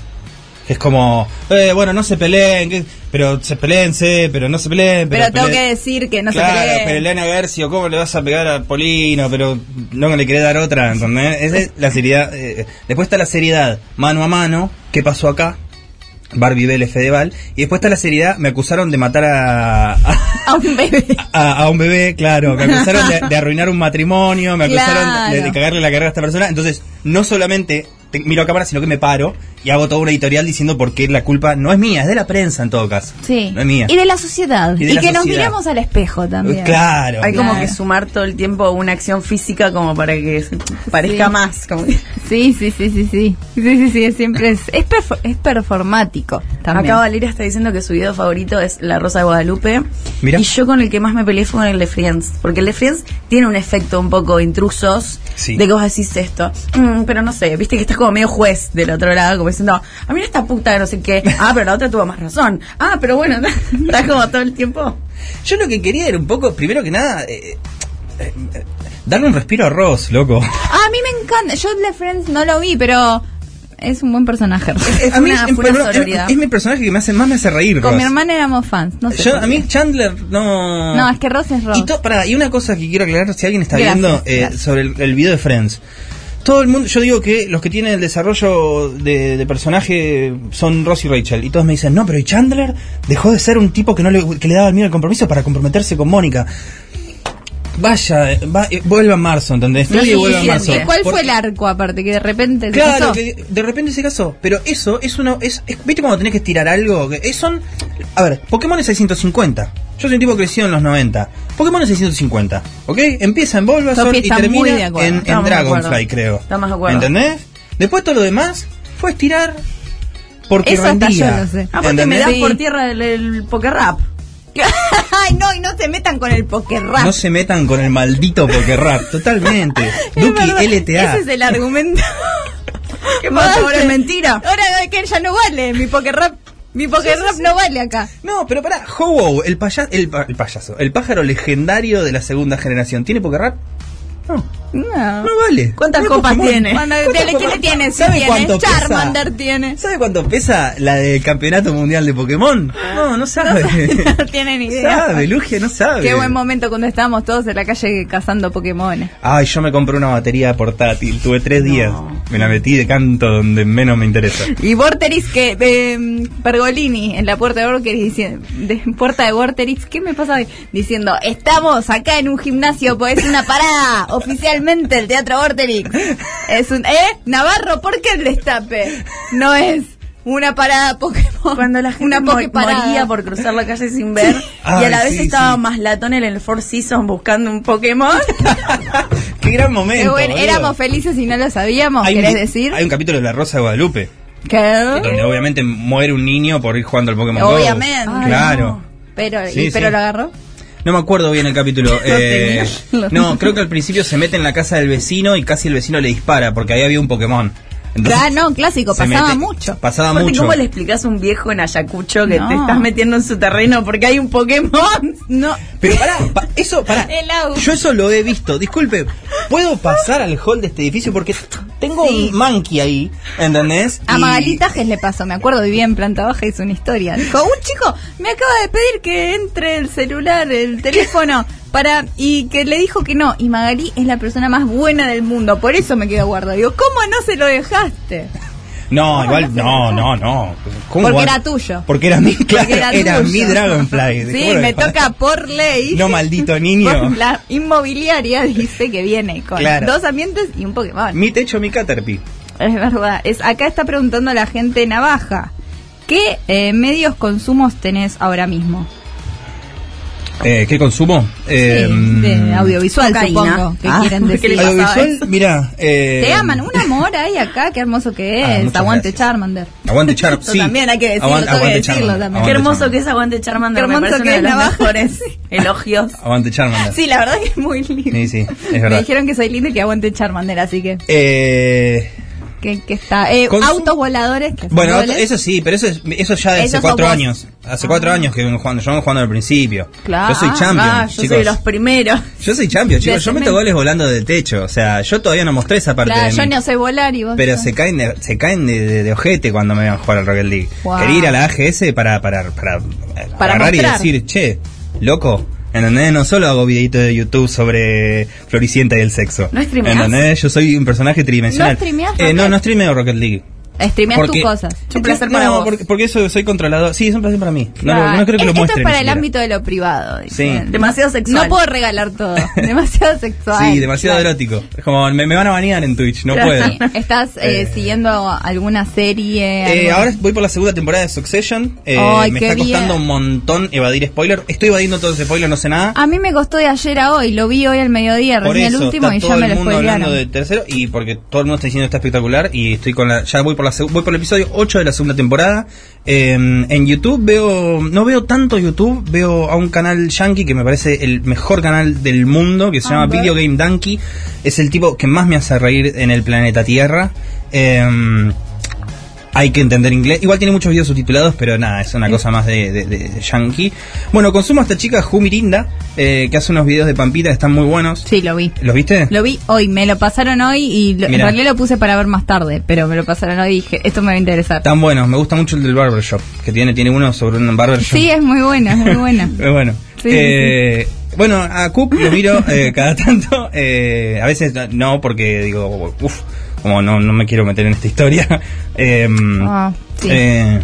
que es como, eh, bueno, no se peleen, que- pero se peleense, pero no se peleen. Pero, tengo peleen". que decir que no claro, se pero peleen. Elena Garcio, ¿cómo le vas a pegar a Polino? Pero no le querés dar otra, ¿entendés? Esa es la seriedad. eh, después está la seriedad mano a mano, ¿qué pasó acá? Barbie Vélez Fedeval. Y después está la seriedad, me acusaron de matar a, a, <laughs> A un bebé. <laughs> a, a un bebé, claro. Me acusaron de, de arruinar un matrimonio, me acusaron de, de cagarle la carrera a esta persona. Entonces, no solamente te- miro a cámara, sino que me paro y hago toda una editorial diciendo por qué la culpa no es mía, es de la prensa en todo caso. Sí. No es mía. Y de la sociedad. Y Y, la que nos sociedad. miremos al espejo también. Claro. Hay como Claro. que sumar todo el tiempo una acción física como para que parezca Sí. más. Como que- Sí, sí, sí, sí, sí. Sí, sí, sí, es siempre es, es, perfor- es performático también. Acá Valeria está diciendo que su video favorito es La Rosa de Guadalupe. Mira. Y yo con el que más me peleé fue con el de Friends. Porque el de Friends tiene un efecto un poco intrusos. Sí. De que vos decís esto. "Mm, pero no sé, viste que estás como medio juez del otro lado, como diciendo, a mí esta puta no sé qué. Ah, pero la otra tuvo más razón. Ah, pero bueno, <laughs> estás como todo el tiempo. Yo lo que quería era un poco, primero que nada, eh, eh, eh, darle un respiro a Ross, loco. Ah, a mí me encanta. Yo de Friends no lo vi, pero es un buen personaje. Es a mí una- es, una mi personaje que me hace, más me hace reír. Con Ross. mi hermana éramos fans. No sé Yo- a mí. Chandler no... No, es que Ross es Ross. Y, to- pará, y una cosa que quiero aclarar, si alguien está Gracias, viendo eh, sobre el, el video de Friends. Todo el mundo, yo digo que los que tienen el desarrollo de, de personaje son Ross y Rachel. Y todos me dicen, no, pero ¿y Chandler dejó de ser un tipo que no le, que le daba el miedo al compromiso para comprometerse con Mónica? Vaya, va, eh, vuelva a marzo, ¿entendés? Y vuelva a marzo. ¿Y cuál fue el arco aparte? Que de repente se Claro, casó? que de repente se casó. Pero eso es una. Es, es- ¿Viste cuando tenés que estirar algo? Que es- son. A ver, Pokémon es 650. Yo soy un tipo que creció en los 90. Pokémon es 650. ¿Ok? Empieza en Bulbasaur y termina en, Dragonfly, creo. Estamos de acuerdo. ¿Entendés? Después todo lo demás fue estirar. Porque Eso hasta rendía. yo lo sé. Aparte me das Sí. por tierra el, el poker rap. <laughs> Ay, no, y no se metan con el poker rap. No se metan con el maldito Poké Rap. <laughs> Totalmente. Duki LTA. Ese es el argumento. <laughs> ¿Qué pasa? Ahora es mentira. Ahora que ya no vale. Mi mi rap no vale acá. No, pero pará, Ho-Oh, el, paya- el, pa- el payaso, el pájaro legendario de la segunda generación, ¿tiene Poké Rap? No, No. no vale. ¿Cuántas No copas Pokémon. tiene? ¿Cuántas ¿Quién copas- le tiene? ¿Sabe tiene. cuánto pesa? Charmander tiene. ¿Sabe cuánto pesa la del campeonato mundial de Pokémon? No, no sabe. <laughs> No tiene ni idea. sabe, Lugia no sabe. Qué buen momento cuando estábamos todos en la calle cazando Pokémon. Ay, yo me compré una batería portátil, tuve tres días. Me la metí de canto donde menos me interesa. Y Vorterix que eh, Pergolini en la puerta de Vorterix diciendo, de puerta de Vorterix, ¿qué me pasa? Diciendo, estamos acá en un gimnasio, pues es una parada oficialmente el Teatro Vorterix. Es un, ¿eh? Navarro, ¿por qué el destape? No es una parada Pokémon. Cuando la gente una mo- moría por cruzar la calle sin ver y Ay, a la vez sí, estaba sí. más latón en el Four Seasons buscando un Pokémon. <laughs> Qué gran momento. Qué bueno, éramos felices y no lo sabíamos, Hay un- ¿querés decir? Hay un capítulo de La Rosa de Guadalupe. Donde obviamente muere un niño por ir jugando al Pokémon Go. Obviamente. Ay, Claro. no. Pero, Sí, y, pero lo agarró. No me acuerdo bien el capítulo. <laughs> eh, no, creo que al principio se mete en la casa del vecino y casi el vecino le dispara porque ahí había un Pokémon. Entonces, no, clásico, pasaba mete- mucho. Pasaba Aparte, mucho. ¿Cómo le explicas a un viejo en Ayacucho que No. te estás metiendo en su terreno porque hay un Pokémon? <laughs> No. Pero pará, pa- eso, pará. <laughs> Yo eso lo he visto. Disculpe, ¿puedo pasar al hall de este edificio? Porque tengo Sí. un monkey ahí, ¿entendés? A Y- Magalí Tajes le pasó, me acuerdo, vivía en planta baja, hizo una historia. Dijo, un chico me acaba de pedir que entre el celular, el teléfono, para y que le dijo que no. Y Magalí es la persona más buena del mundo, por eso me quedo guardado. Digo, ¿cómo no se lo dejaste? No, igual, no, no, no. ¿Cómo Porque era tuyo. Porque era mi, claro, era, era, mi Dragonfly. Sí, ¿Cómo me toca por ley. No, maldito niño. La inmobiliaria dice que viene con Claro. dos ambientes y un Pokémon. Mi techo, mi Caterpie. Es verdad. Es, acá está preguntando la gente navaja. ¿Qué eh, medios consumos tenés ahora mismo? Eh, ¿Qué consumo? Eh, Sí, de audiovisual, cocaína. supongo que Ah, quieren ¿qué decir. pasa? Audiovisual, <laughs> mira. Eh, Te aman, un amor ahí acá, qué hermoso que Ah, es. Aguante gracias. Charmander. Aguante Char, Eso sí. también hay que decirlo, Aguante, tengo que aguante decirlo Charmander, también. Qué hermoso que Charmander. es Aguante Charmander. Qué Me hermoso que es mejores <laughs> elogios. Aguante Charmander. Sí, la verdad que es muy lindo. Sí, sí, es Me verdad. dijeron que soy lindo y que aguante Charmander, así que Eh, que, que está. Eh, autos voladores. Que bueno, dobles. eso sí, pero eso, es, eso ya de Eso hace cuatro años. Hace cuatro años que vengo jugando. Yo vengo jugando al principio. Claro. Yo soy champion, Ah, yo chicos. soy de los primeros. Yo soy champion, chicos. Yo meto goles volando del techo. O sea, yo todavía no mostré esa parte Claro, de yo mí. no sé volar y vos. Pero se caen de, se caen de, de- de ojete cuando me vean jugar al Rocket League. Wow. Quería ir a la AGS para, para, para, Para agarrar mostrar. y decir, che, loco, ¿entendés? No solo hago videitos de YouTube sobre Floricienta y el sexo. ¿No? ¿Entendés? Yo soy un personaje tridimensional. ¿No streameás Eh, no, no streameo Rocket League. Streameas tus Porque- cosas. Es un placer para no, vos. Porque, porque eso soy controlado. Sí, es un placer para mí. No, Claro. no, no creo que lo Esto muestre. es para el siquiera. ámbito de lo privado. Sí. Demasiado sexual. No puedo regalar todo. <laughs> Demasiado sexual. Sí, demasiado Claro. erótico. Es como, me, me van a banear en Twitch, no Claro. puedo. Sí. ¿Estás eh, Eh, siguiendo alguna serie? Eh, ahora voy por la segunda temporada de Succession. Eh, Ay, me qué está costando bien. un montón evadir spoiler. Estoy evadiendo todo ese spoiler, no sé nada. A mí me costó de ayer a hoy. Lo vi hoy al mediodía, por recién eso el último está y todo ya me el lo mundo hablando spoilearon. del tercero y porque todo el mundo está diciendo que está espectacular y estoy con la ya voy por la seg- voy por el episodio 8 de la segunda temporada. Eh, en YouTube veo no veo tanto YouTube, veo a un canal yankee que me parece el mejor canal del mundo que se llama. Video Game Donkey. Es el tipo que más me hace reír en el planeta Tierra. Eh, hay que entender inglés. Igual tiene muchos videos subtitulados, pero nada, es una cosa más de, de, de yankee. Bueno, consumo a esta chica Jumirinda, eh, que hace unos videos de Pampita están muy buenos. Sí, lo vi. ¿Los viste? Lo vi hoy, me lo pasaron hoy y lo- en realidad lo puse para ver más tarde, pero me lo pasaron hoy y dije, esto me va a interesar. Están buenos, me gusta mucho el del Barbershop, que tiene, tiene uno sobre un barbershop. Sí, es muy buena, es muy buena. Pero <laughs> bueno. Sí, Eh, Bueno, a Coop lo miro eh, cada <laughs> tanto. eh, a veces no, porque digo, uff, como no, no me quiero meter en esta historia. <laughs> Eh, Ah, sí. eh,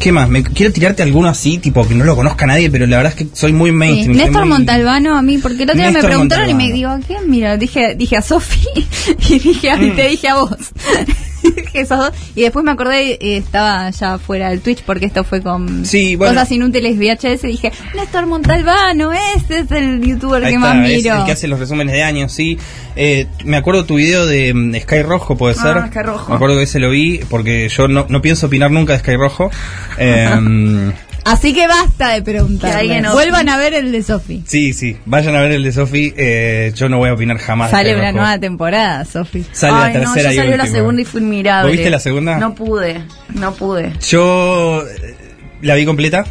¿Qué más? Me, quiero tirarte alguno así, tipo que no lo conozca nadie, pero la verdad es que soy muy mainstream. Néstor muy- Montalbano a mí, porque el otro día me preguntaron y me digo, ¿a quién? Mira, dije, dije a Sofi <laughs> y dije, a- Mm. te dije a vos. <laughs> <laughs> esos dos. Y después me acordé, eh, estaba ya fuera del Twitch porque esto fue con Sí, bueno. cosas inútiles VHS. Dije, Néstor Montalbano, ese es el youtuber Ahí que está, más es miro. el que hace los resúmenes de años, sí. Eh, me acuerdo tu video de mm, Sky Rojo, puede Ah, ser. Sky Rojo. Me acuerdo que ese lo vi, porque yo no, no pienso opinar nunca de Sky Rojo. <laughs> Eh, Así que basta de preguntar. Vuelvan a ver el de Sofi. sí, sí, vayan a ver el de Sofi. eh, yo no voy a opinar jamás. Sale una nueva temporada, Sofi. Sale Ay, la no, tercera yo y salió la segunda y fue inmirable. ¿Vos viste la segunda? No pude, no pude. Yo eh, la vi completa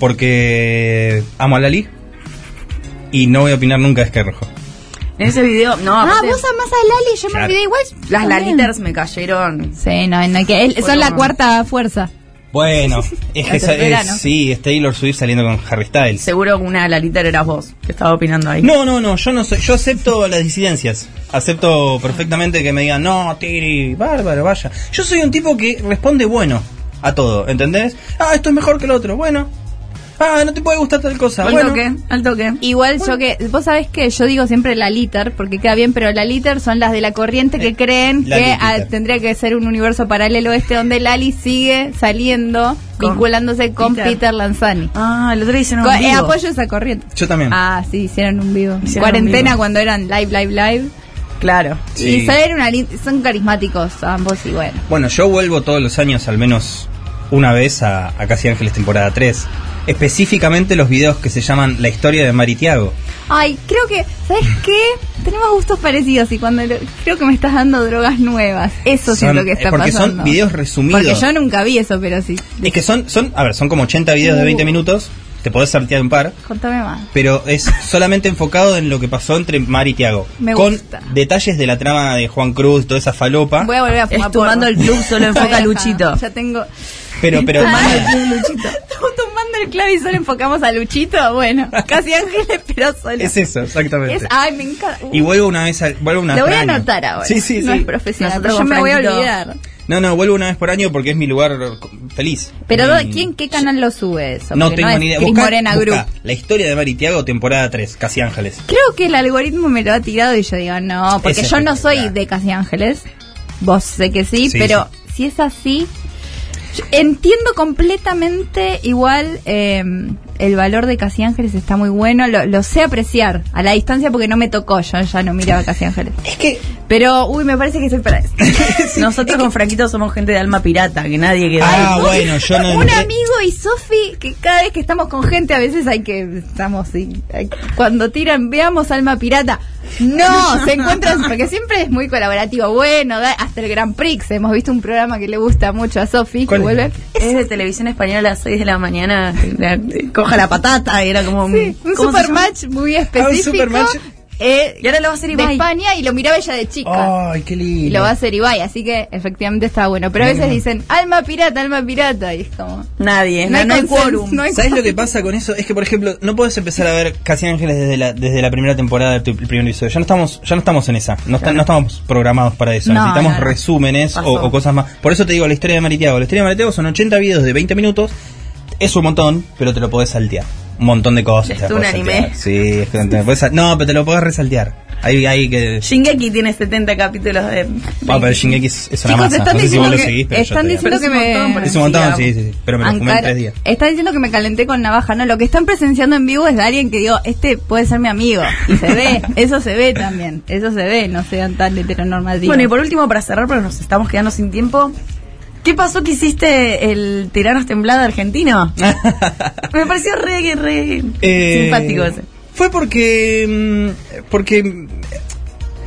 porque amo a Lali y no voy a opinar nunca de Sky Rojo. En ese video, no, Ah, aparte, vos amás a Lali, yo me olvidé igual. las laliters me cayeron. Sí, no, no hay que, son la cuarta fuerza. Bueno, <laughs> es que sí, es Taylor Swift saliendo con Harry Styles. Seguro que una laliter eras vos, que estaba opinando ahí. No, no, no, yo no soy, yo acepto las disidencias. Acepto perfectamente que me digan, no, Tiri, bárbaro, vaya. Yo soy un tipo que responde bueno a todo, ¿entendés? Ah, esto es mejor que el otro, bueno. Ah, no te puede gustar tal cosa, al bueno. toque, al toque. Igual yo que, vos sabés que yo digo siempre la liter, porque queda bien, pero la liter son las de la corriente que Eh, creen que ah, tendría que ser un universo paralelo este donde Lali sigue saliendo, Con vinculándose con Peter. Peter, Lanzani. Ah, el otro día hicieron un eh, vivo. apoyo esa corriente. Yo también. Ah, sí, hicieron un vivo. Hicieron un Cuarentena vivo. cuando eran live, live, live. Claro. Sí. Y salen una son carismáticos ambos y bueno. Bueno, yo vuelvo todos los años al menos una vez a, a Casi Ángeles temporada 3. Específicamente los videos que se llaman La historia de Mari Tiago. Ay, creo que, ¿sabes qué? Tenemos gustos parecidos y cuando lo- creo que me estás dando drogas nuevas. Eso Son- siento que está porque pasando. son videos resumidos. Porque yo nunca vi eso, pero sí. Es que son, son, a ver, son como 80 videos de Uh. 20 minutos. Te podés saltear un par. Contame más. pero es <laughs> solamente enfocado en lo que pasó entre Mar y Tiago. Me con gusta. detalles de la trama de Juan Cruz, toda esa falopa. Voy a volver a fumar Es el club, solo <laughs> enfoca. Luchito. Ya tengo... pero, pero, Tomando el club, Luchito. <laughs> Estamos tomando el clave y solo enfocamos a Luchito. Bueno, <laughs> casi ángeles, pero solo. es eso, exactamente. Es- ay, me encanta. y vuelvo una vez, al- vuelvo una Lo vez voy a anotar ahora. Sí, sí, No sí. es profesional, Nosotros pero yo me voy a olvidar. No, no, vuelvo una vez por año porque es mi lugar feliz. Pero ¿quién, qué canal lo sube eso? No Porque tengo es ni idea. Buscá- Morena Group. La historia de Mar y Tiago, temporada 3, Casi Ángeles. Creo que el algoritmo me lo ha tirado y yo digo, no, porque Es yo no soy de Casi Ángeles. Vos sé que sí, Sí, pero si es así, entiendo completamente igual eh, el valor de Casi Ángeles está muy bueno, lo, lo sé apreciar a la distancia porque no me tocó, yo ya no miraba Casi Ángeles. Es que Pero, uy, me parece que soy para <laughs> eso. Nosotros con Franquito somos gente de alma pirata, que nadie queda. Ah, bueno, yo no <laughs> Un amigo y Sofi, que cada vez que estamos con gente, a veces hay que, estamos, sí, hay- cuando tiran, veamos Alma Pirata. No, <laughs> se encuentran, porque siempre es muy colaborativo. Bueno, da- hasta el Grand Prix, hemos visto un programa que le gusta mucho a Sofi, que vuelve. Es de televisión española a las 6 de la mañana. La- coja la patata, y era como. Sí, un supermatch muy específico. supermatch. eh, Y ahora lo va a hacer de Ibai. España y lo miraba ella de chica. Ay, qué lindo. Y lo va a hacer Ibai, así que efectivamente está bueno. Pero a veces dicen, alma pirata, alma pirata, y es como... Nadie, No no, hay no hay consenso, quórum. no hay ¿Sabes lo que pasa con eso? Es que, por ejemplo, no puedes empezar a ver Casi Ángeles desde la, desde la primera temporada del primer episodio. Ya no estamos, ya no estamos en esa. No, está- no estamos programados para eso. No, Necesitamos no, no. resúmenes o, o cosas más. Por eso te digo la historia de Maritiago. La historia de Maritiago son 80 videos de 20 minutos. Es un montón, pero te lo podés saltear. Un montón de cosas. ¿Es un anime? saltear. Sí, es que te lo podés No, pero te lo podés resaltear. Ahí, ahí que. Shingeki tiene 70 capítulos de. Ah, pero Shingeki es, es una Chicos, masa. están No sé si vos diciendo lo que, seguís, pero yo están te- diciendo que Pero es un montón, me... pero Es un montón, Sí, sí, sí. Pero me lo fumé en tres días. Están diciendo que me calenté con navaja, no, lo que están presenciando en vivo es de alguien que digo, este puede ser mi amigo. Y se ve, <laughs> eso se ve también, eso se ve, no sean tan heteronormativos. Bueno, y por último, para cerrar, porque nos estamos quedando sin tiempo. ¿Qué pasó que hiciste el tiranos temblada argentino? <laughs> Me pareció re, re Eh, simpático ese. Fue porque. mm, Porque.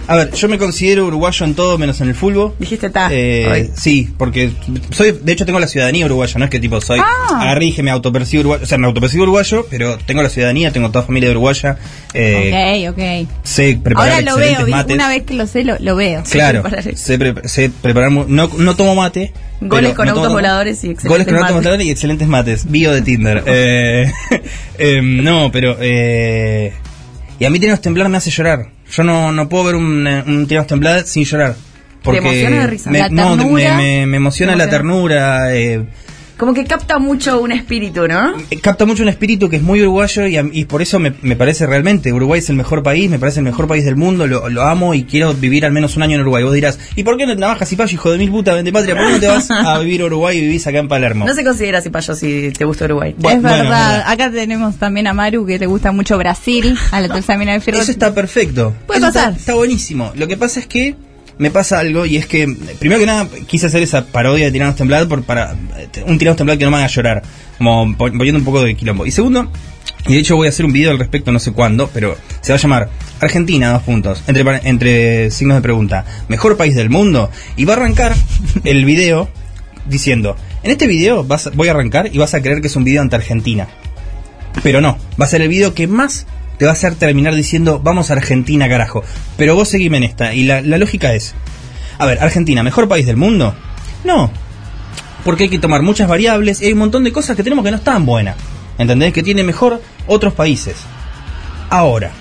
A ver, yo me considero uruguayo en todo menos en el fútbol. Dijiste ta. Eh, sí, porque soy, de hecho tengo la ciudadanía uruguaya, no es que tipo soy, Ah. agarré y dije me autopercibo uruguayo, o sea, me autopercibo uruguayo, pero tengo la ciudadanía, tengo toda familia uruguaya, eh, ok, ok. sé preparar Ahora lo veo, mates. una vez que lo sé, lo, lo veo. <laughs> Claro, sé, pre- sé preparar, no, no tomo mate. Goles con no autos voladores y excelentes Goles con autos voladores y excelentes mates. Bio de Tinder. <laughs> eh, <laughs> em, no, pero... Eh, y a mí Tiranos Temblar me hace llorar. Yo no, no puedo ver un, eh, un Tiranos Temblar sin llorar. Porque emociona o de risa? Me, La no, me, ternura. me- me emociona ¿Te la emociona? ternura. Eh, Como que capta mucho un espíritu, ¿no? capta mucho un espíritu que es muy uruguayo y, y por eso me, me parece realmente, Uruguay es el mejor país, me parece el mejor país del mundo, lo, lo amo y quiero vivir al menos un año en Uruguay. Vos dirás, ¿y por qué no trabajas y payo, hijo de mil puta, vende patria? ¿Por qué no te vas a vivir a Uruguay y vivís acá en Palermo? No se considera así payo si te gusta Uruguay. Es bueno, verdad. Acá tenemos también a Maru que le gusta mucho Brasil, a la tercera mina fierro. Eso está perfecto. Puede Eso pasar. Está, está buenísimo. Lo que pasa es que me pasa algo y es que, primero que nada, quise hacer esa parodia de Tiranos Temblar por, para un Tiranos Temblar que no me haga llorar, como pon- poniendo un poco de quilombo. Y segundo, y de hecho voy a hacer un video al respecto, no sé cuándo, pero se va a llamar Argentina, dos puntos, entre, entre signos de pregunta, mejor país del mundo. Y va a arrancar el video diciendo, en este video vas, voy a arrancar y vas a creer que es un video ante Argentina. Pero no, va a ser el video que más te va a hacer terminar diciendo vamos a Argentina, carajo. Pero vos seguime en esta. Y la, la lógica es, a ver, Argentina, ¿mejor país del mundo? No. Porque hay que tomar muchas variables y hay un montón de cosas que tenemos que no están buenas. ¿Entendés? Que tiene mejor otros países. Ahora,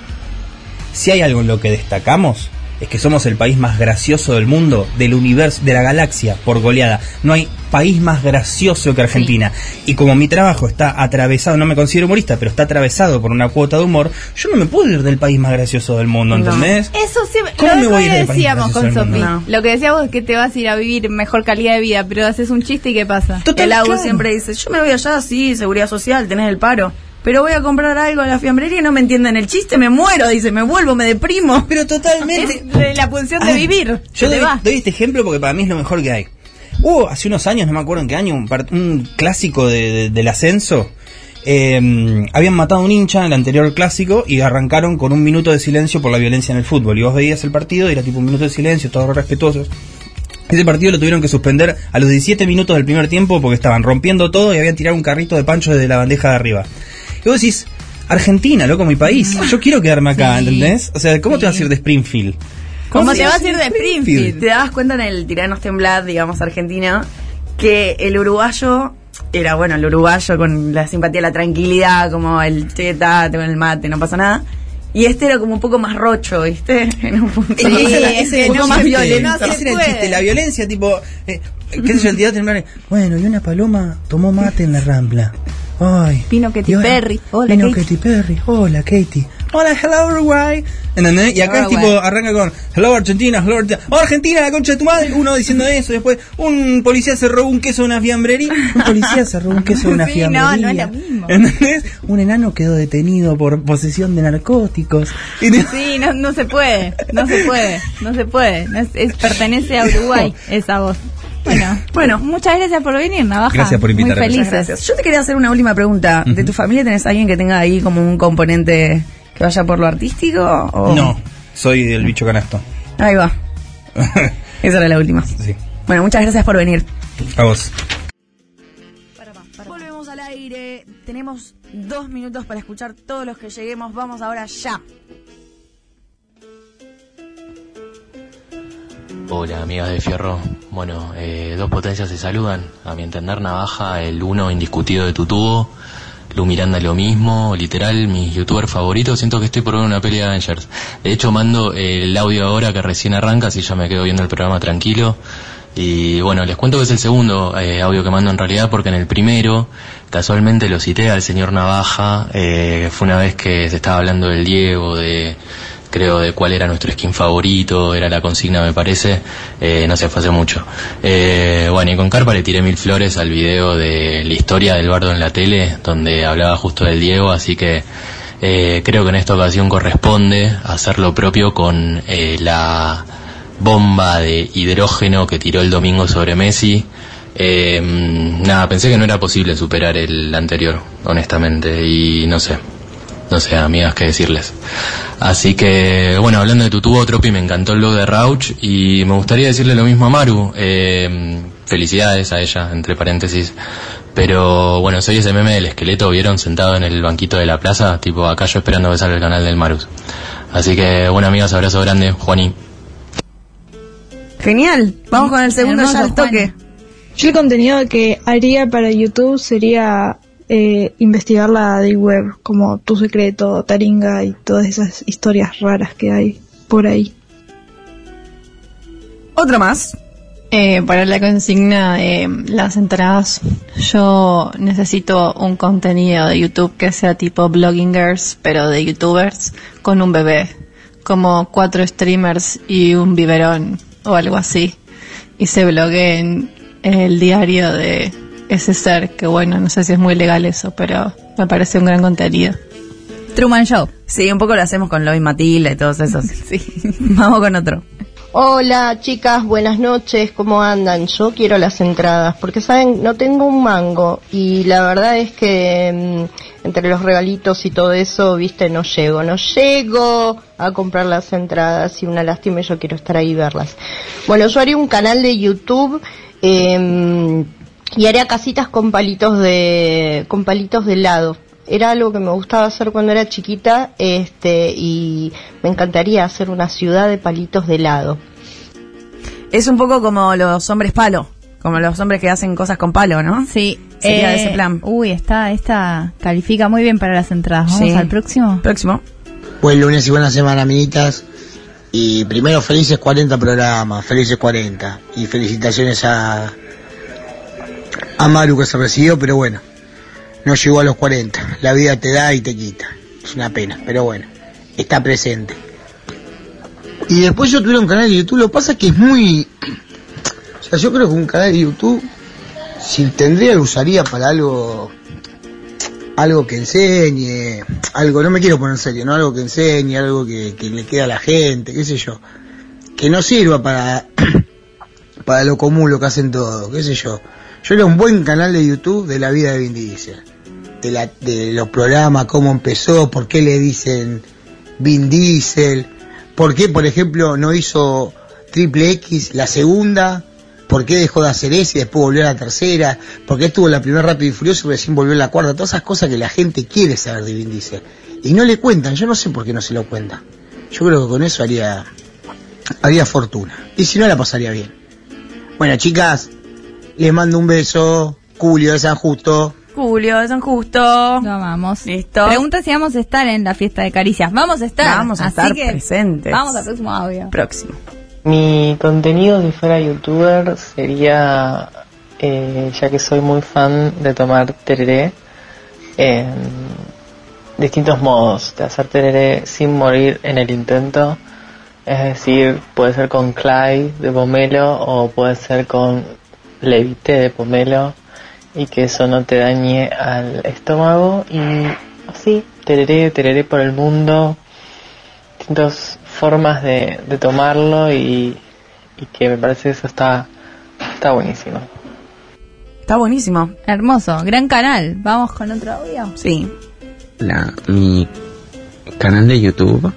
si hay algo en lo que destacamos, es que somos el país más gracioso del mundo, del universo, de la galaxia, por goleada. No hay país más gracioso que Argentina. Y como mi trabajo está atravesado, no me considero humorista, pero está atravesado por una cuota de humor, yo no me puedo ir del país más gracioso del mundo, No. ¿entendés? Eso siempre, ¿Cómo lo me voy a ir del país decíamos con gracioso del Sofi. mundo? Lo que decíamos es que te vas a ir a vivir mejor calidad de vida, pero haces un chiste y ¿qué pasa? Total, el agua claro. siempre dice, yo me voy allá, sí, seguridad social, tenés el paro. Pero voy a comprar algo a la fiambrería y no me entienden el chiste, me muero, dice, me vuelvo, me deprimo. <laughs> Pero totalmente. Es de la pulsión de vivir. Yo doy, doy este ejemplo porque para mí es lo mejor que hay. Hubo hace unos años, no me acuerdo en qué año, un, un clásico de- de- del ascenso. eh, habían matado a un hincha en el anterior clásico y arrancaron con un minuto de silencio por la violencia en el fútbol. Y vos veías el partido y era tipo un minuto de silencio, todos respetuosos. Ese partido lo tuvieron que suspender a los 17 minutos del primer tiempo porque estaban rompiendo todo y habían tirado un carrito de pancho desde la bandeja de arriba. Y vos decís, Argentina, loco, mi país. Yo quiero quedarme acá, Sí. ¿entendés? O sea, ¿cómo te vas a ir de Springfield? ¿Cómo te vas a ir de Springfield? Te das cuenta en el Tiranos Temblad, digamos, Argentina, que el uruguayo era, bueno, el uruguayo con la simpatía, la tranquilidad, como el cheta, con el mate, no pasa nada. Y este era como un poco más rocho, ¿viste? <laughs> En un punto. Sí, <laughs> Ese no más violento, Ese se era el chiste, la violencia, tipo, eh, qué yo, el <laughs> teatro terminar, Bueno, y una paloma tomó mate en la rambla. Ay. Vino Katy y ahora- Perry. Hola, Vino Katy. Katy Perry. Hola, Katy. Hola, hello, Uruguay. ¿Entendés? Y acá es tipo, arranca con Hello, Argentina, hello, Argentina. Oh, Argentina, la concha de tu madre. Uno diciendo <laughs> eso. Después, un policía se robó un queso de una fiambrería. Un policía se robó un queso de una <laughs> Sí, fiambrería. no, no es lo mismo. ¿Entendés? Un enano quedó detenido por posesión de narcóticos. Sí, no, no se puede, no se puede, no se puede. No es, es- pertenece a Uruguay esa voz. Bueno, <laughs> Bueno. muchas gracias por venir, Navaja. Gracias por invitarme. Muy felices. gracias. Yo te quería hacer una última pregunta. ¿De tu familia tenés alguien que tenga ahí como un componente que vaya por lo artístico? O... No, soy el bicho canasto. Ahí va. <laughs> Esa era la última. sí. Bueno, muchas gracias por venir. A vos. Volvemos al aire. Tenemos dos minutos para escuchar todos los que lleguemos. Vamos ahora ya. Hola amigas de Fierro, bueno, eh, dos potencias se saludan, a mi entender Navaja, el uno indiscutido de tu tubo, Lu Miranda lo mismo, literal, mis youtubers favoritos, siento que estoy por ver una peli de Avengers. De hecho mando el audio ahora que recién arranca, así ya me quedo viendo el programa tranquilo. Y bueno, les cuento que es el segundo eh, audio que mando en realidad, porque en el primero, casualmente lo cité al señor Navaja, eh, fue una vez que se estaba hablando del Diego, de creo de cuál era nuestro skin favorito, era la consigna me parece, eh, no sé, fue hace mucho. Eh, bueno, y con Carpa le tiré mil flores al video de la historia del bardo en la tele, donde hablaba justo del Diego, así que eh, creo que en esta ocasión corresponde hacer lo propio con eh, la bomba de hidrógeno que tiró el domingo sobre Messi. Nada, pensé que no era posible superar el anterior, honestamente, y no sé. No sé, amigas, qué decirles. Así que, bueno, hablando de tu tubo, Tropi, me encantó el blog de Rauch y me gustaría decirle lo mismo a Maru. Eh, felicidades a ella, entre paréntesis. Pero bueno, soy ese meme del esqueleto, ¿vieron? Sentado en el banquito de la plaza, tipo acá yo esperando que salga el canal del Marus. Así que, bueno, amigas, abrazo grande, Juani. Genial. Vamos con el segundo ya al toque. Yo el contenido que haría para YouTube sería eh, investigar la Deep Web, como Tu Secreto, Taringa y todas esas historias raras que hay por ahí. Otro más. Eh, para la consigna de las entradas, yo necesito un contenido de YouTube que sea tipo bloggingers, pero de youtubers, con un bebé, como cuatro streamers y un biberón o algo así, y se blogueen en el diario de ese ser, que bueno, no sé si es muy legal eso, pero me parece un gran contenido. Truman Show. Sí, un poco lo hacemos con Loy Matilda y todos esos. <laughs> Sí. Vamos con otro. Hola chicas, buenas noches, ¿cómo andan? Yo quiero las entradas, porque saben, no tengo un mango y la verdad es que mm, entre los regalitos y todo eso, viste, no llego, no llego a comprar las entradas y una lástima y yo quiero estar ahí y verlas. Bueno, yo haría un canal de YouTube eh, y haría casitas con palitos de, con palitos de helado. Era algo que me gustaba hacer cuando era chiquita, este, y me encantaría hacer una ciudad de palitos de helado. Es un poco como los hombres palo. Como los hombres que hacen cosas con palo, ¿no? Sí. Sería de eh, ese plan. Uy, esta, esta califica muy bien para las entradas. Vamos Sí. al próximo. Próximo. Buen lunes y buena semana, amiguitas. Y primero, felices 40 programas, felices 40. Y felicitaciones a, a Maru que se recibió, pero bueno, no llegó a los 40. La vida te da y te quita. Es una pena, pero bueno, está presente. Y después yo tuve un canal de YouTube, lo que pasa que es muy... <clears throat> O sea, yo creo que un canal de YouTube, si tendría, lo usaría para algo algo que enseñe, algo, no me quiero poner serio, ¿no? Algo que enseñe, algo que, que le quede a la gente, qué sé yo. Que no sirva para, <clears throat> para lo común, lo que hacen todos, qué sé yo. Yo era un buen canal de YouTube de la vida de Vin Diesel. De, los programas, cómo empezó, por qué le dicen Vin Diesel, por qué, por ejemplo, no hizo Triple X la segunda, por qué dejó de hacer ese y después volvió a la tercera, por qué estuvo en la primera Rápido y Furioso y recién volvió a la cuarta, todas esas cosas que la gente quiere saber de Vin Diesel. Y no le cuentan, yo no sé por qué no se lo cuentan. Yo creo que con eso haría, haría fortuna. Y si no, la pasaría bien. Bueno, chicas, les mando un beso. Julio de San Justo. Julio de San Justo. Lo amamos. Listo. Pregunta si vamos a estar en la fiesta de caricias. Vamos a estar. Vamos a Así estar que presentes. Vamos al próximo audio. Próximo. Mi contenido si fuera youtuber sería, eh, ya que soy muy fan de tomar tereré, en distintos modos de hacer tereré sin morir en el intento. Es decir, puede ser con clay de pomelo o puede ser con levité de pomelo y que eso no te dañe al estómago y así, tereré, tereré por el mundo, distintas formas de, de tomarlo y, y que me parece que eso está, está buenísimo. Está buenísimo. Hermoso. Gran canal. Vamos con otro audio. Sí. La, mi canal de YouTube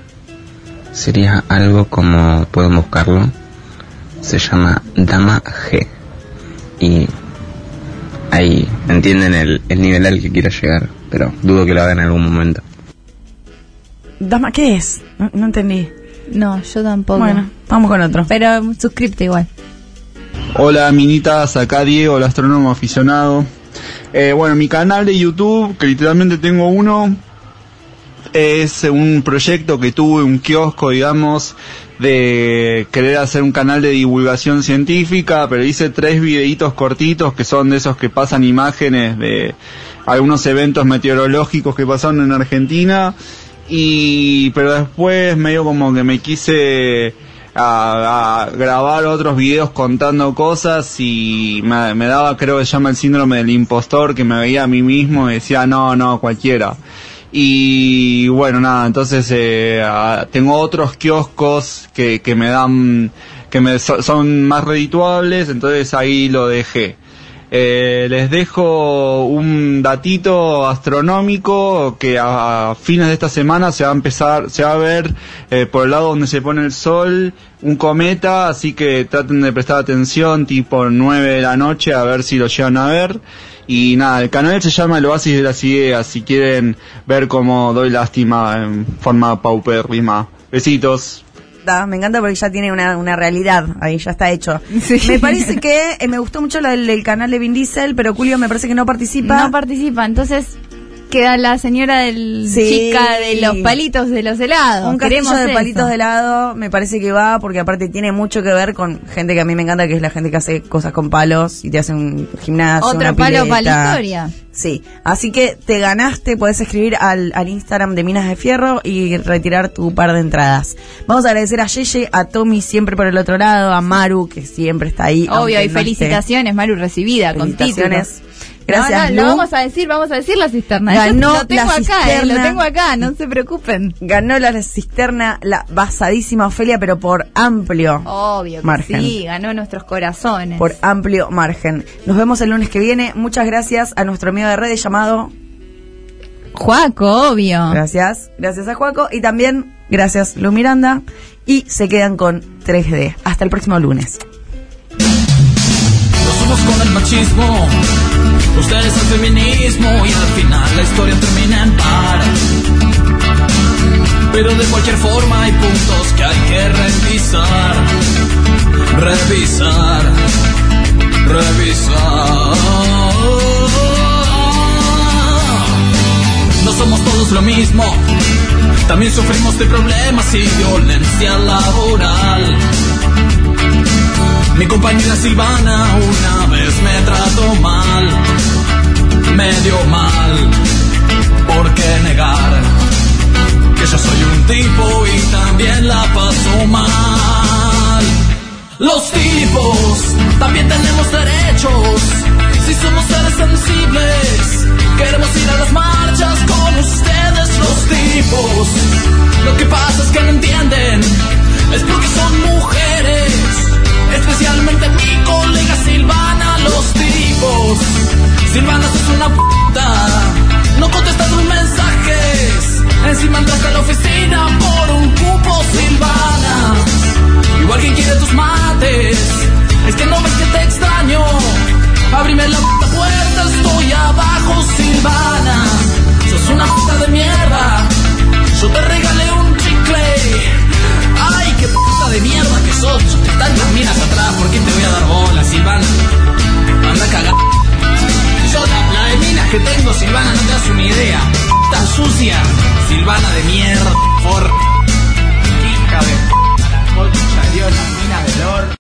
sería algo como pueden buscarlo. Se llama Dama G. Y ahí entienden el, el nivel al que quiero llegar, pero dudo que lo haga en algún momento. Dama, ¿qué es? No, no entendí. No, yo tampoco. Bueno, vamos con otro. Pero suscripte igual. Hola minitas, acá Diego, el astrónomo aficionado. Eh, bueno, mi canal de YouTube, que literalmente tengo uno, es un proyecto que tuve, un kiosco, digamos, de querer hacer un canal de divulgación científica, pero hice tres videitos cortitos que son de esos que pasan imágenes de algunos eventos meteorológicos que pasaron en Argentina. Y pero después medio como que me quise a, grabar otros videos contando cosas y me, me daba creo que se llama el síndrome del impostor que me veía a mí mismo y decía no no cualquiera y bueno nada entonces eh, tengo otros kioscos que, que me dan que me so- son más redituables entonces ahí lo dejé Eh, les dejo un datito astronómico que a, a fines de esta semana se va a empezar, se va a ver eh, por el lado donde se pone el sol un cometa, así que traten de prestar atención tipo 9 de la noche a ver si lo llegan a ver. Y nada, el canal se llama El Oasis de las Ideas, si quieren ver cómo doy lástima en forma paupérrima. Besitos. Da, Me encanta porque ya tiene una, una realidad, ahí ya está hecho. Me parece que eh, me gustó mucho lo del el canal de Vin Diesel, pero Julio me parece que no participa. No participa, entonces queda la señora del Sí. chica de los palitos de los helados. Un castillo de eso. palitos de helado me parece que va porque aparte tiene mucho que ver con gente que a mí me encanta que es la gente que hace cosas con palos y te hace un gimnasio Otro una palo para la historia. Sí, así que te ganaste, puedes escribir al, al Instagram de Minas de Fierro y retirar tu par de entradas. Vamos a agradecer a Yeye, a Tommy siempre por el otro lado, a Maru que siempre está ahí. Obvio, y no esté. felicitaciones, Maru, recibida con Felicitaciones. título. Gracias, No, no, Lu. lo vamos a decir, vamos a decir la cisterna. Ganó Yo lo tengo la acá, eh, cisterna. lo tengo acá, no se preocupen. Ganó la cisterna la basadísima Ofelia, pero por amplio Obvio que margen. sí, ganó nuestros corazones. Por amplio margen. Nos vemos el lunes que viene. Muchas gracias a nuestro amigo de redes llamado Juaco, obvio. Gracias. Gracias a Juaco. Y también gracias Lu Miranda. Y se quedan con 3D. Hasta el próximo lunes. Nos somos con el machismo, ustedes el feminismo y al final la historia termina en par. Pero de cualquier forma hay puntos que hay que revisar, revisar, revisar. No somos todos lo mismo, también sufrimos de problemas y violencia laboral. Mi compañera Silvana una vez me trató mal, medio mal. ¿Por qué negar que yo soy un tipo y también la paso mal? Los tipos también tenemos derechos. Si somos seres sensibles, queremos ir a las marchas con ustedes, los tipos. Lo que pasa es que no entienden, es porque son mujeres. Especialmente mi colega Silvana, los tipos. Silvana, sos una puta. No contestas tus mensajes. Encima andaste a la oficina por un cupo, Silvana. Igual quien quiere tus mates. Es que no ves que te extraño. Abrime la puta puerta, estoy abajo, Silvana. Sos una puta de mierda. Yo te regalé un chicle ay qué puta de mierda que sos. Tantas minas atrás, ¿por qué te voy a dar bola, Silvana? Anda cagada minas que tengo, Silvana, no te hace una idea. Tan sucia, Silvana de mierda, por. Hija de. Vos salió las minas de oro.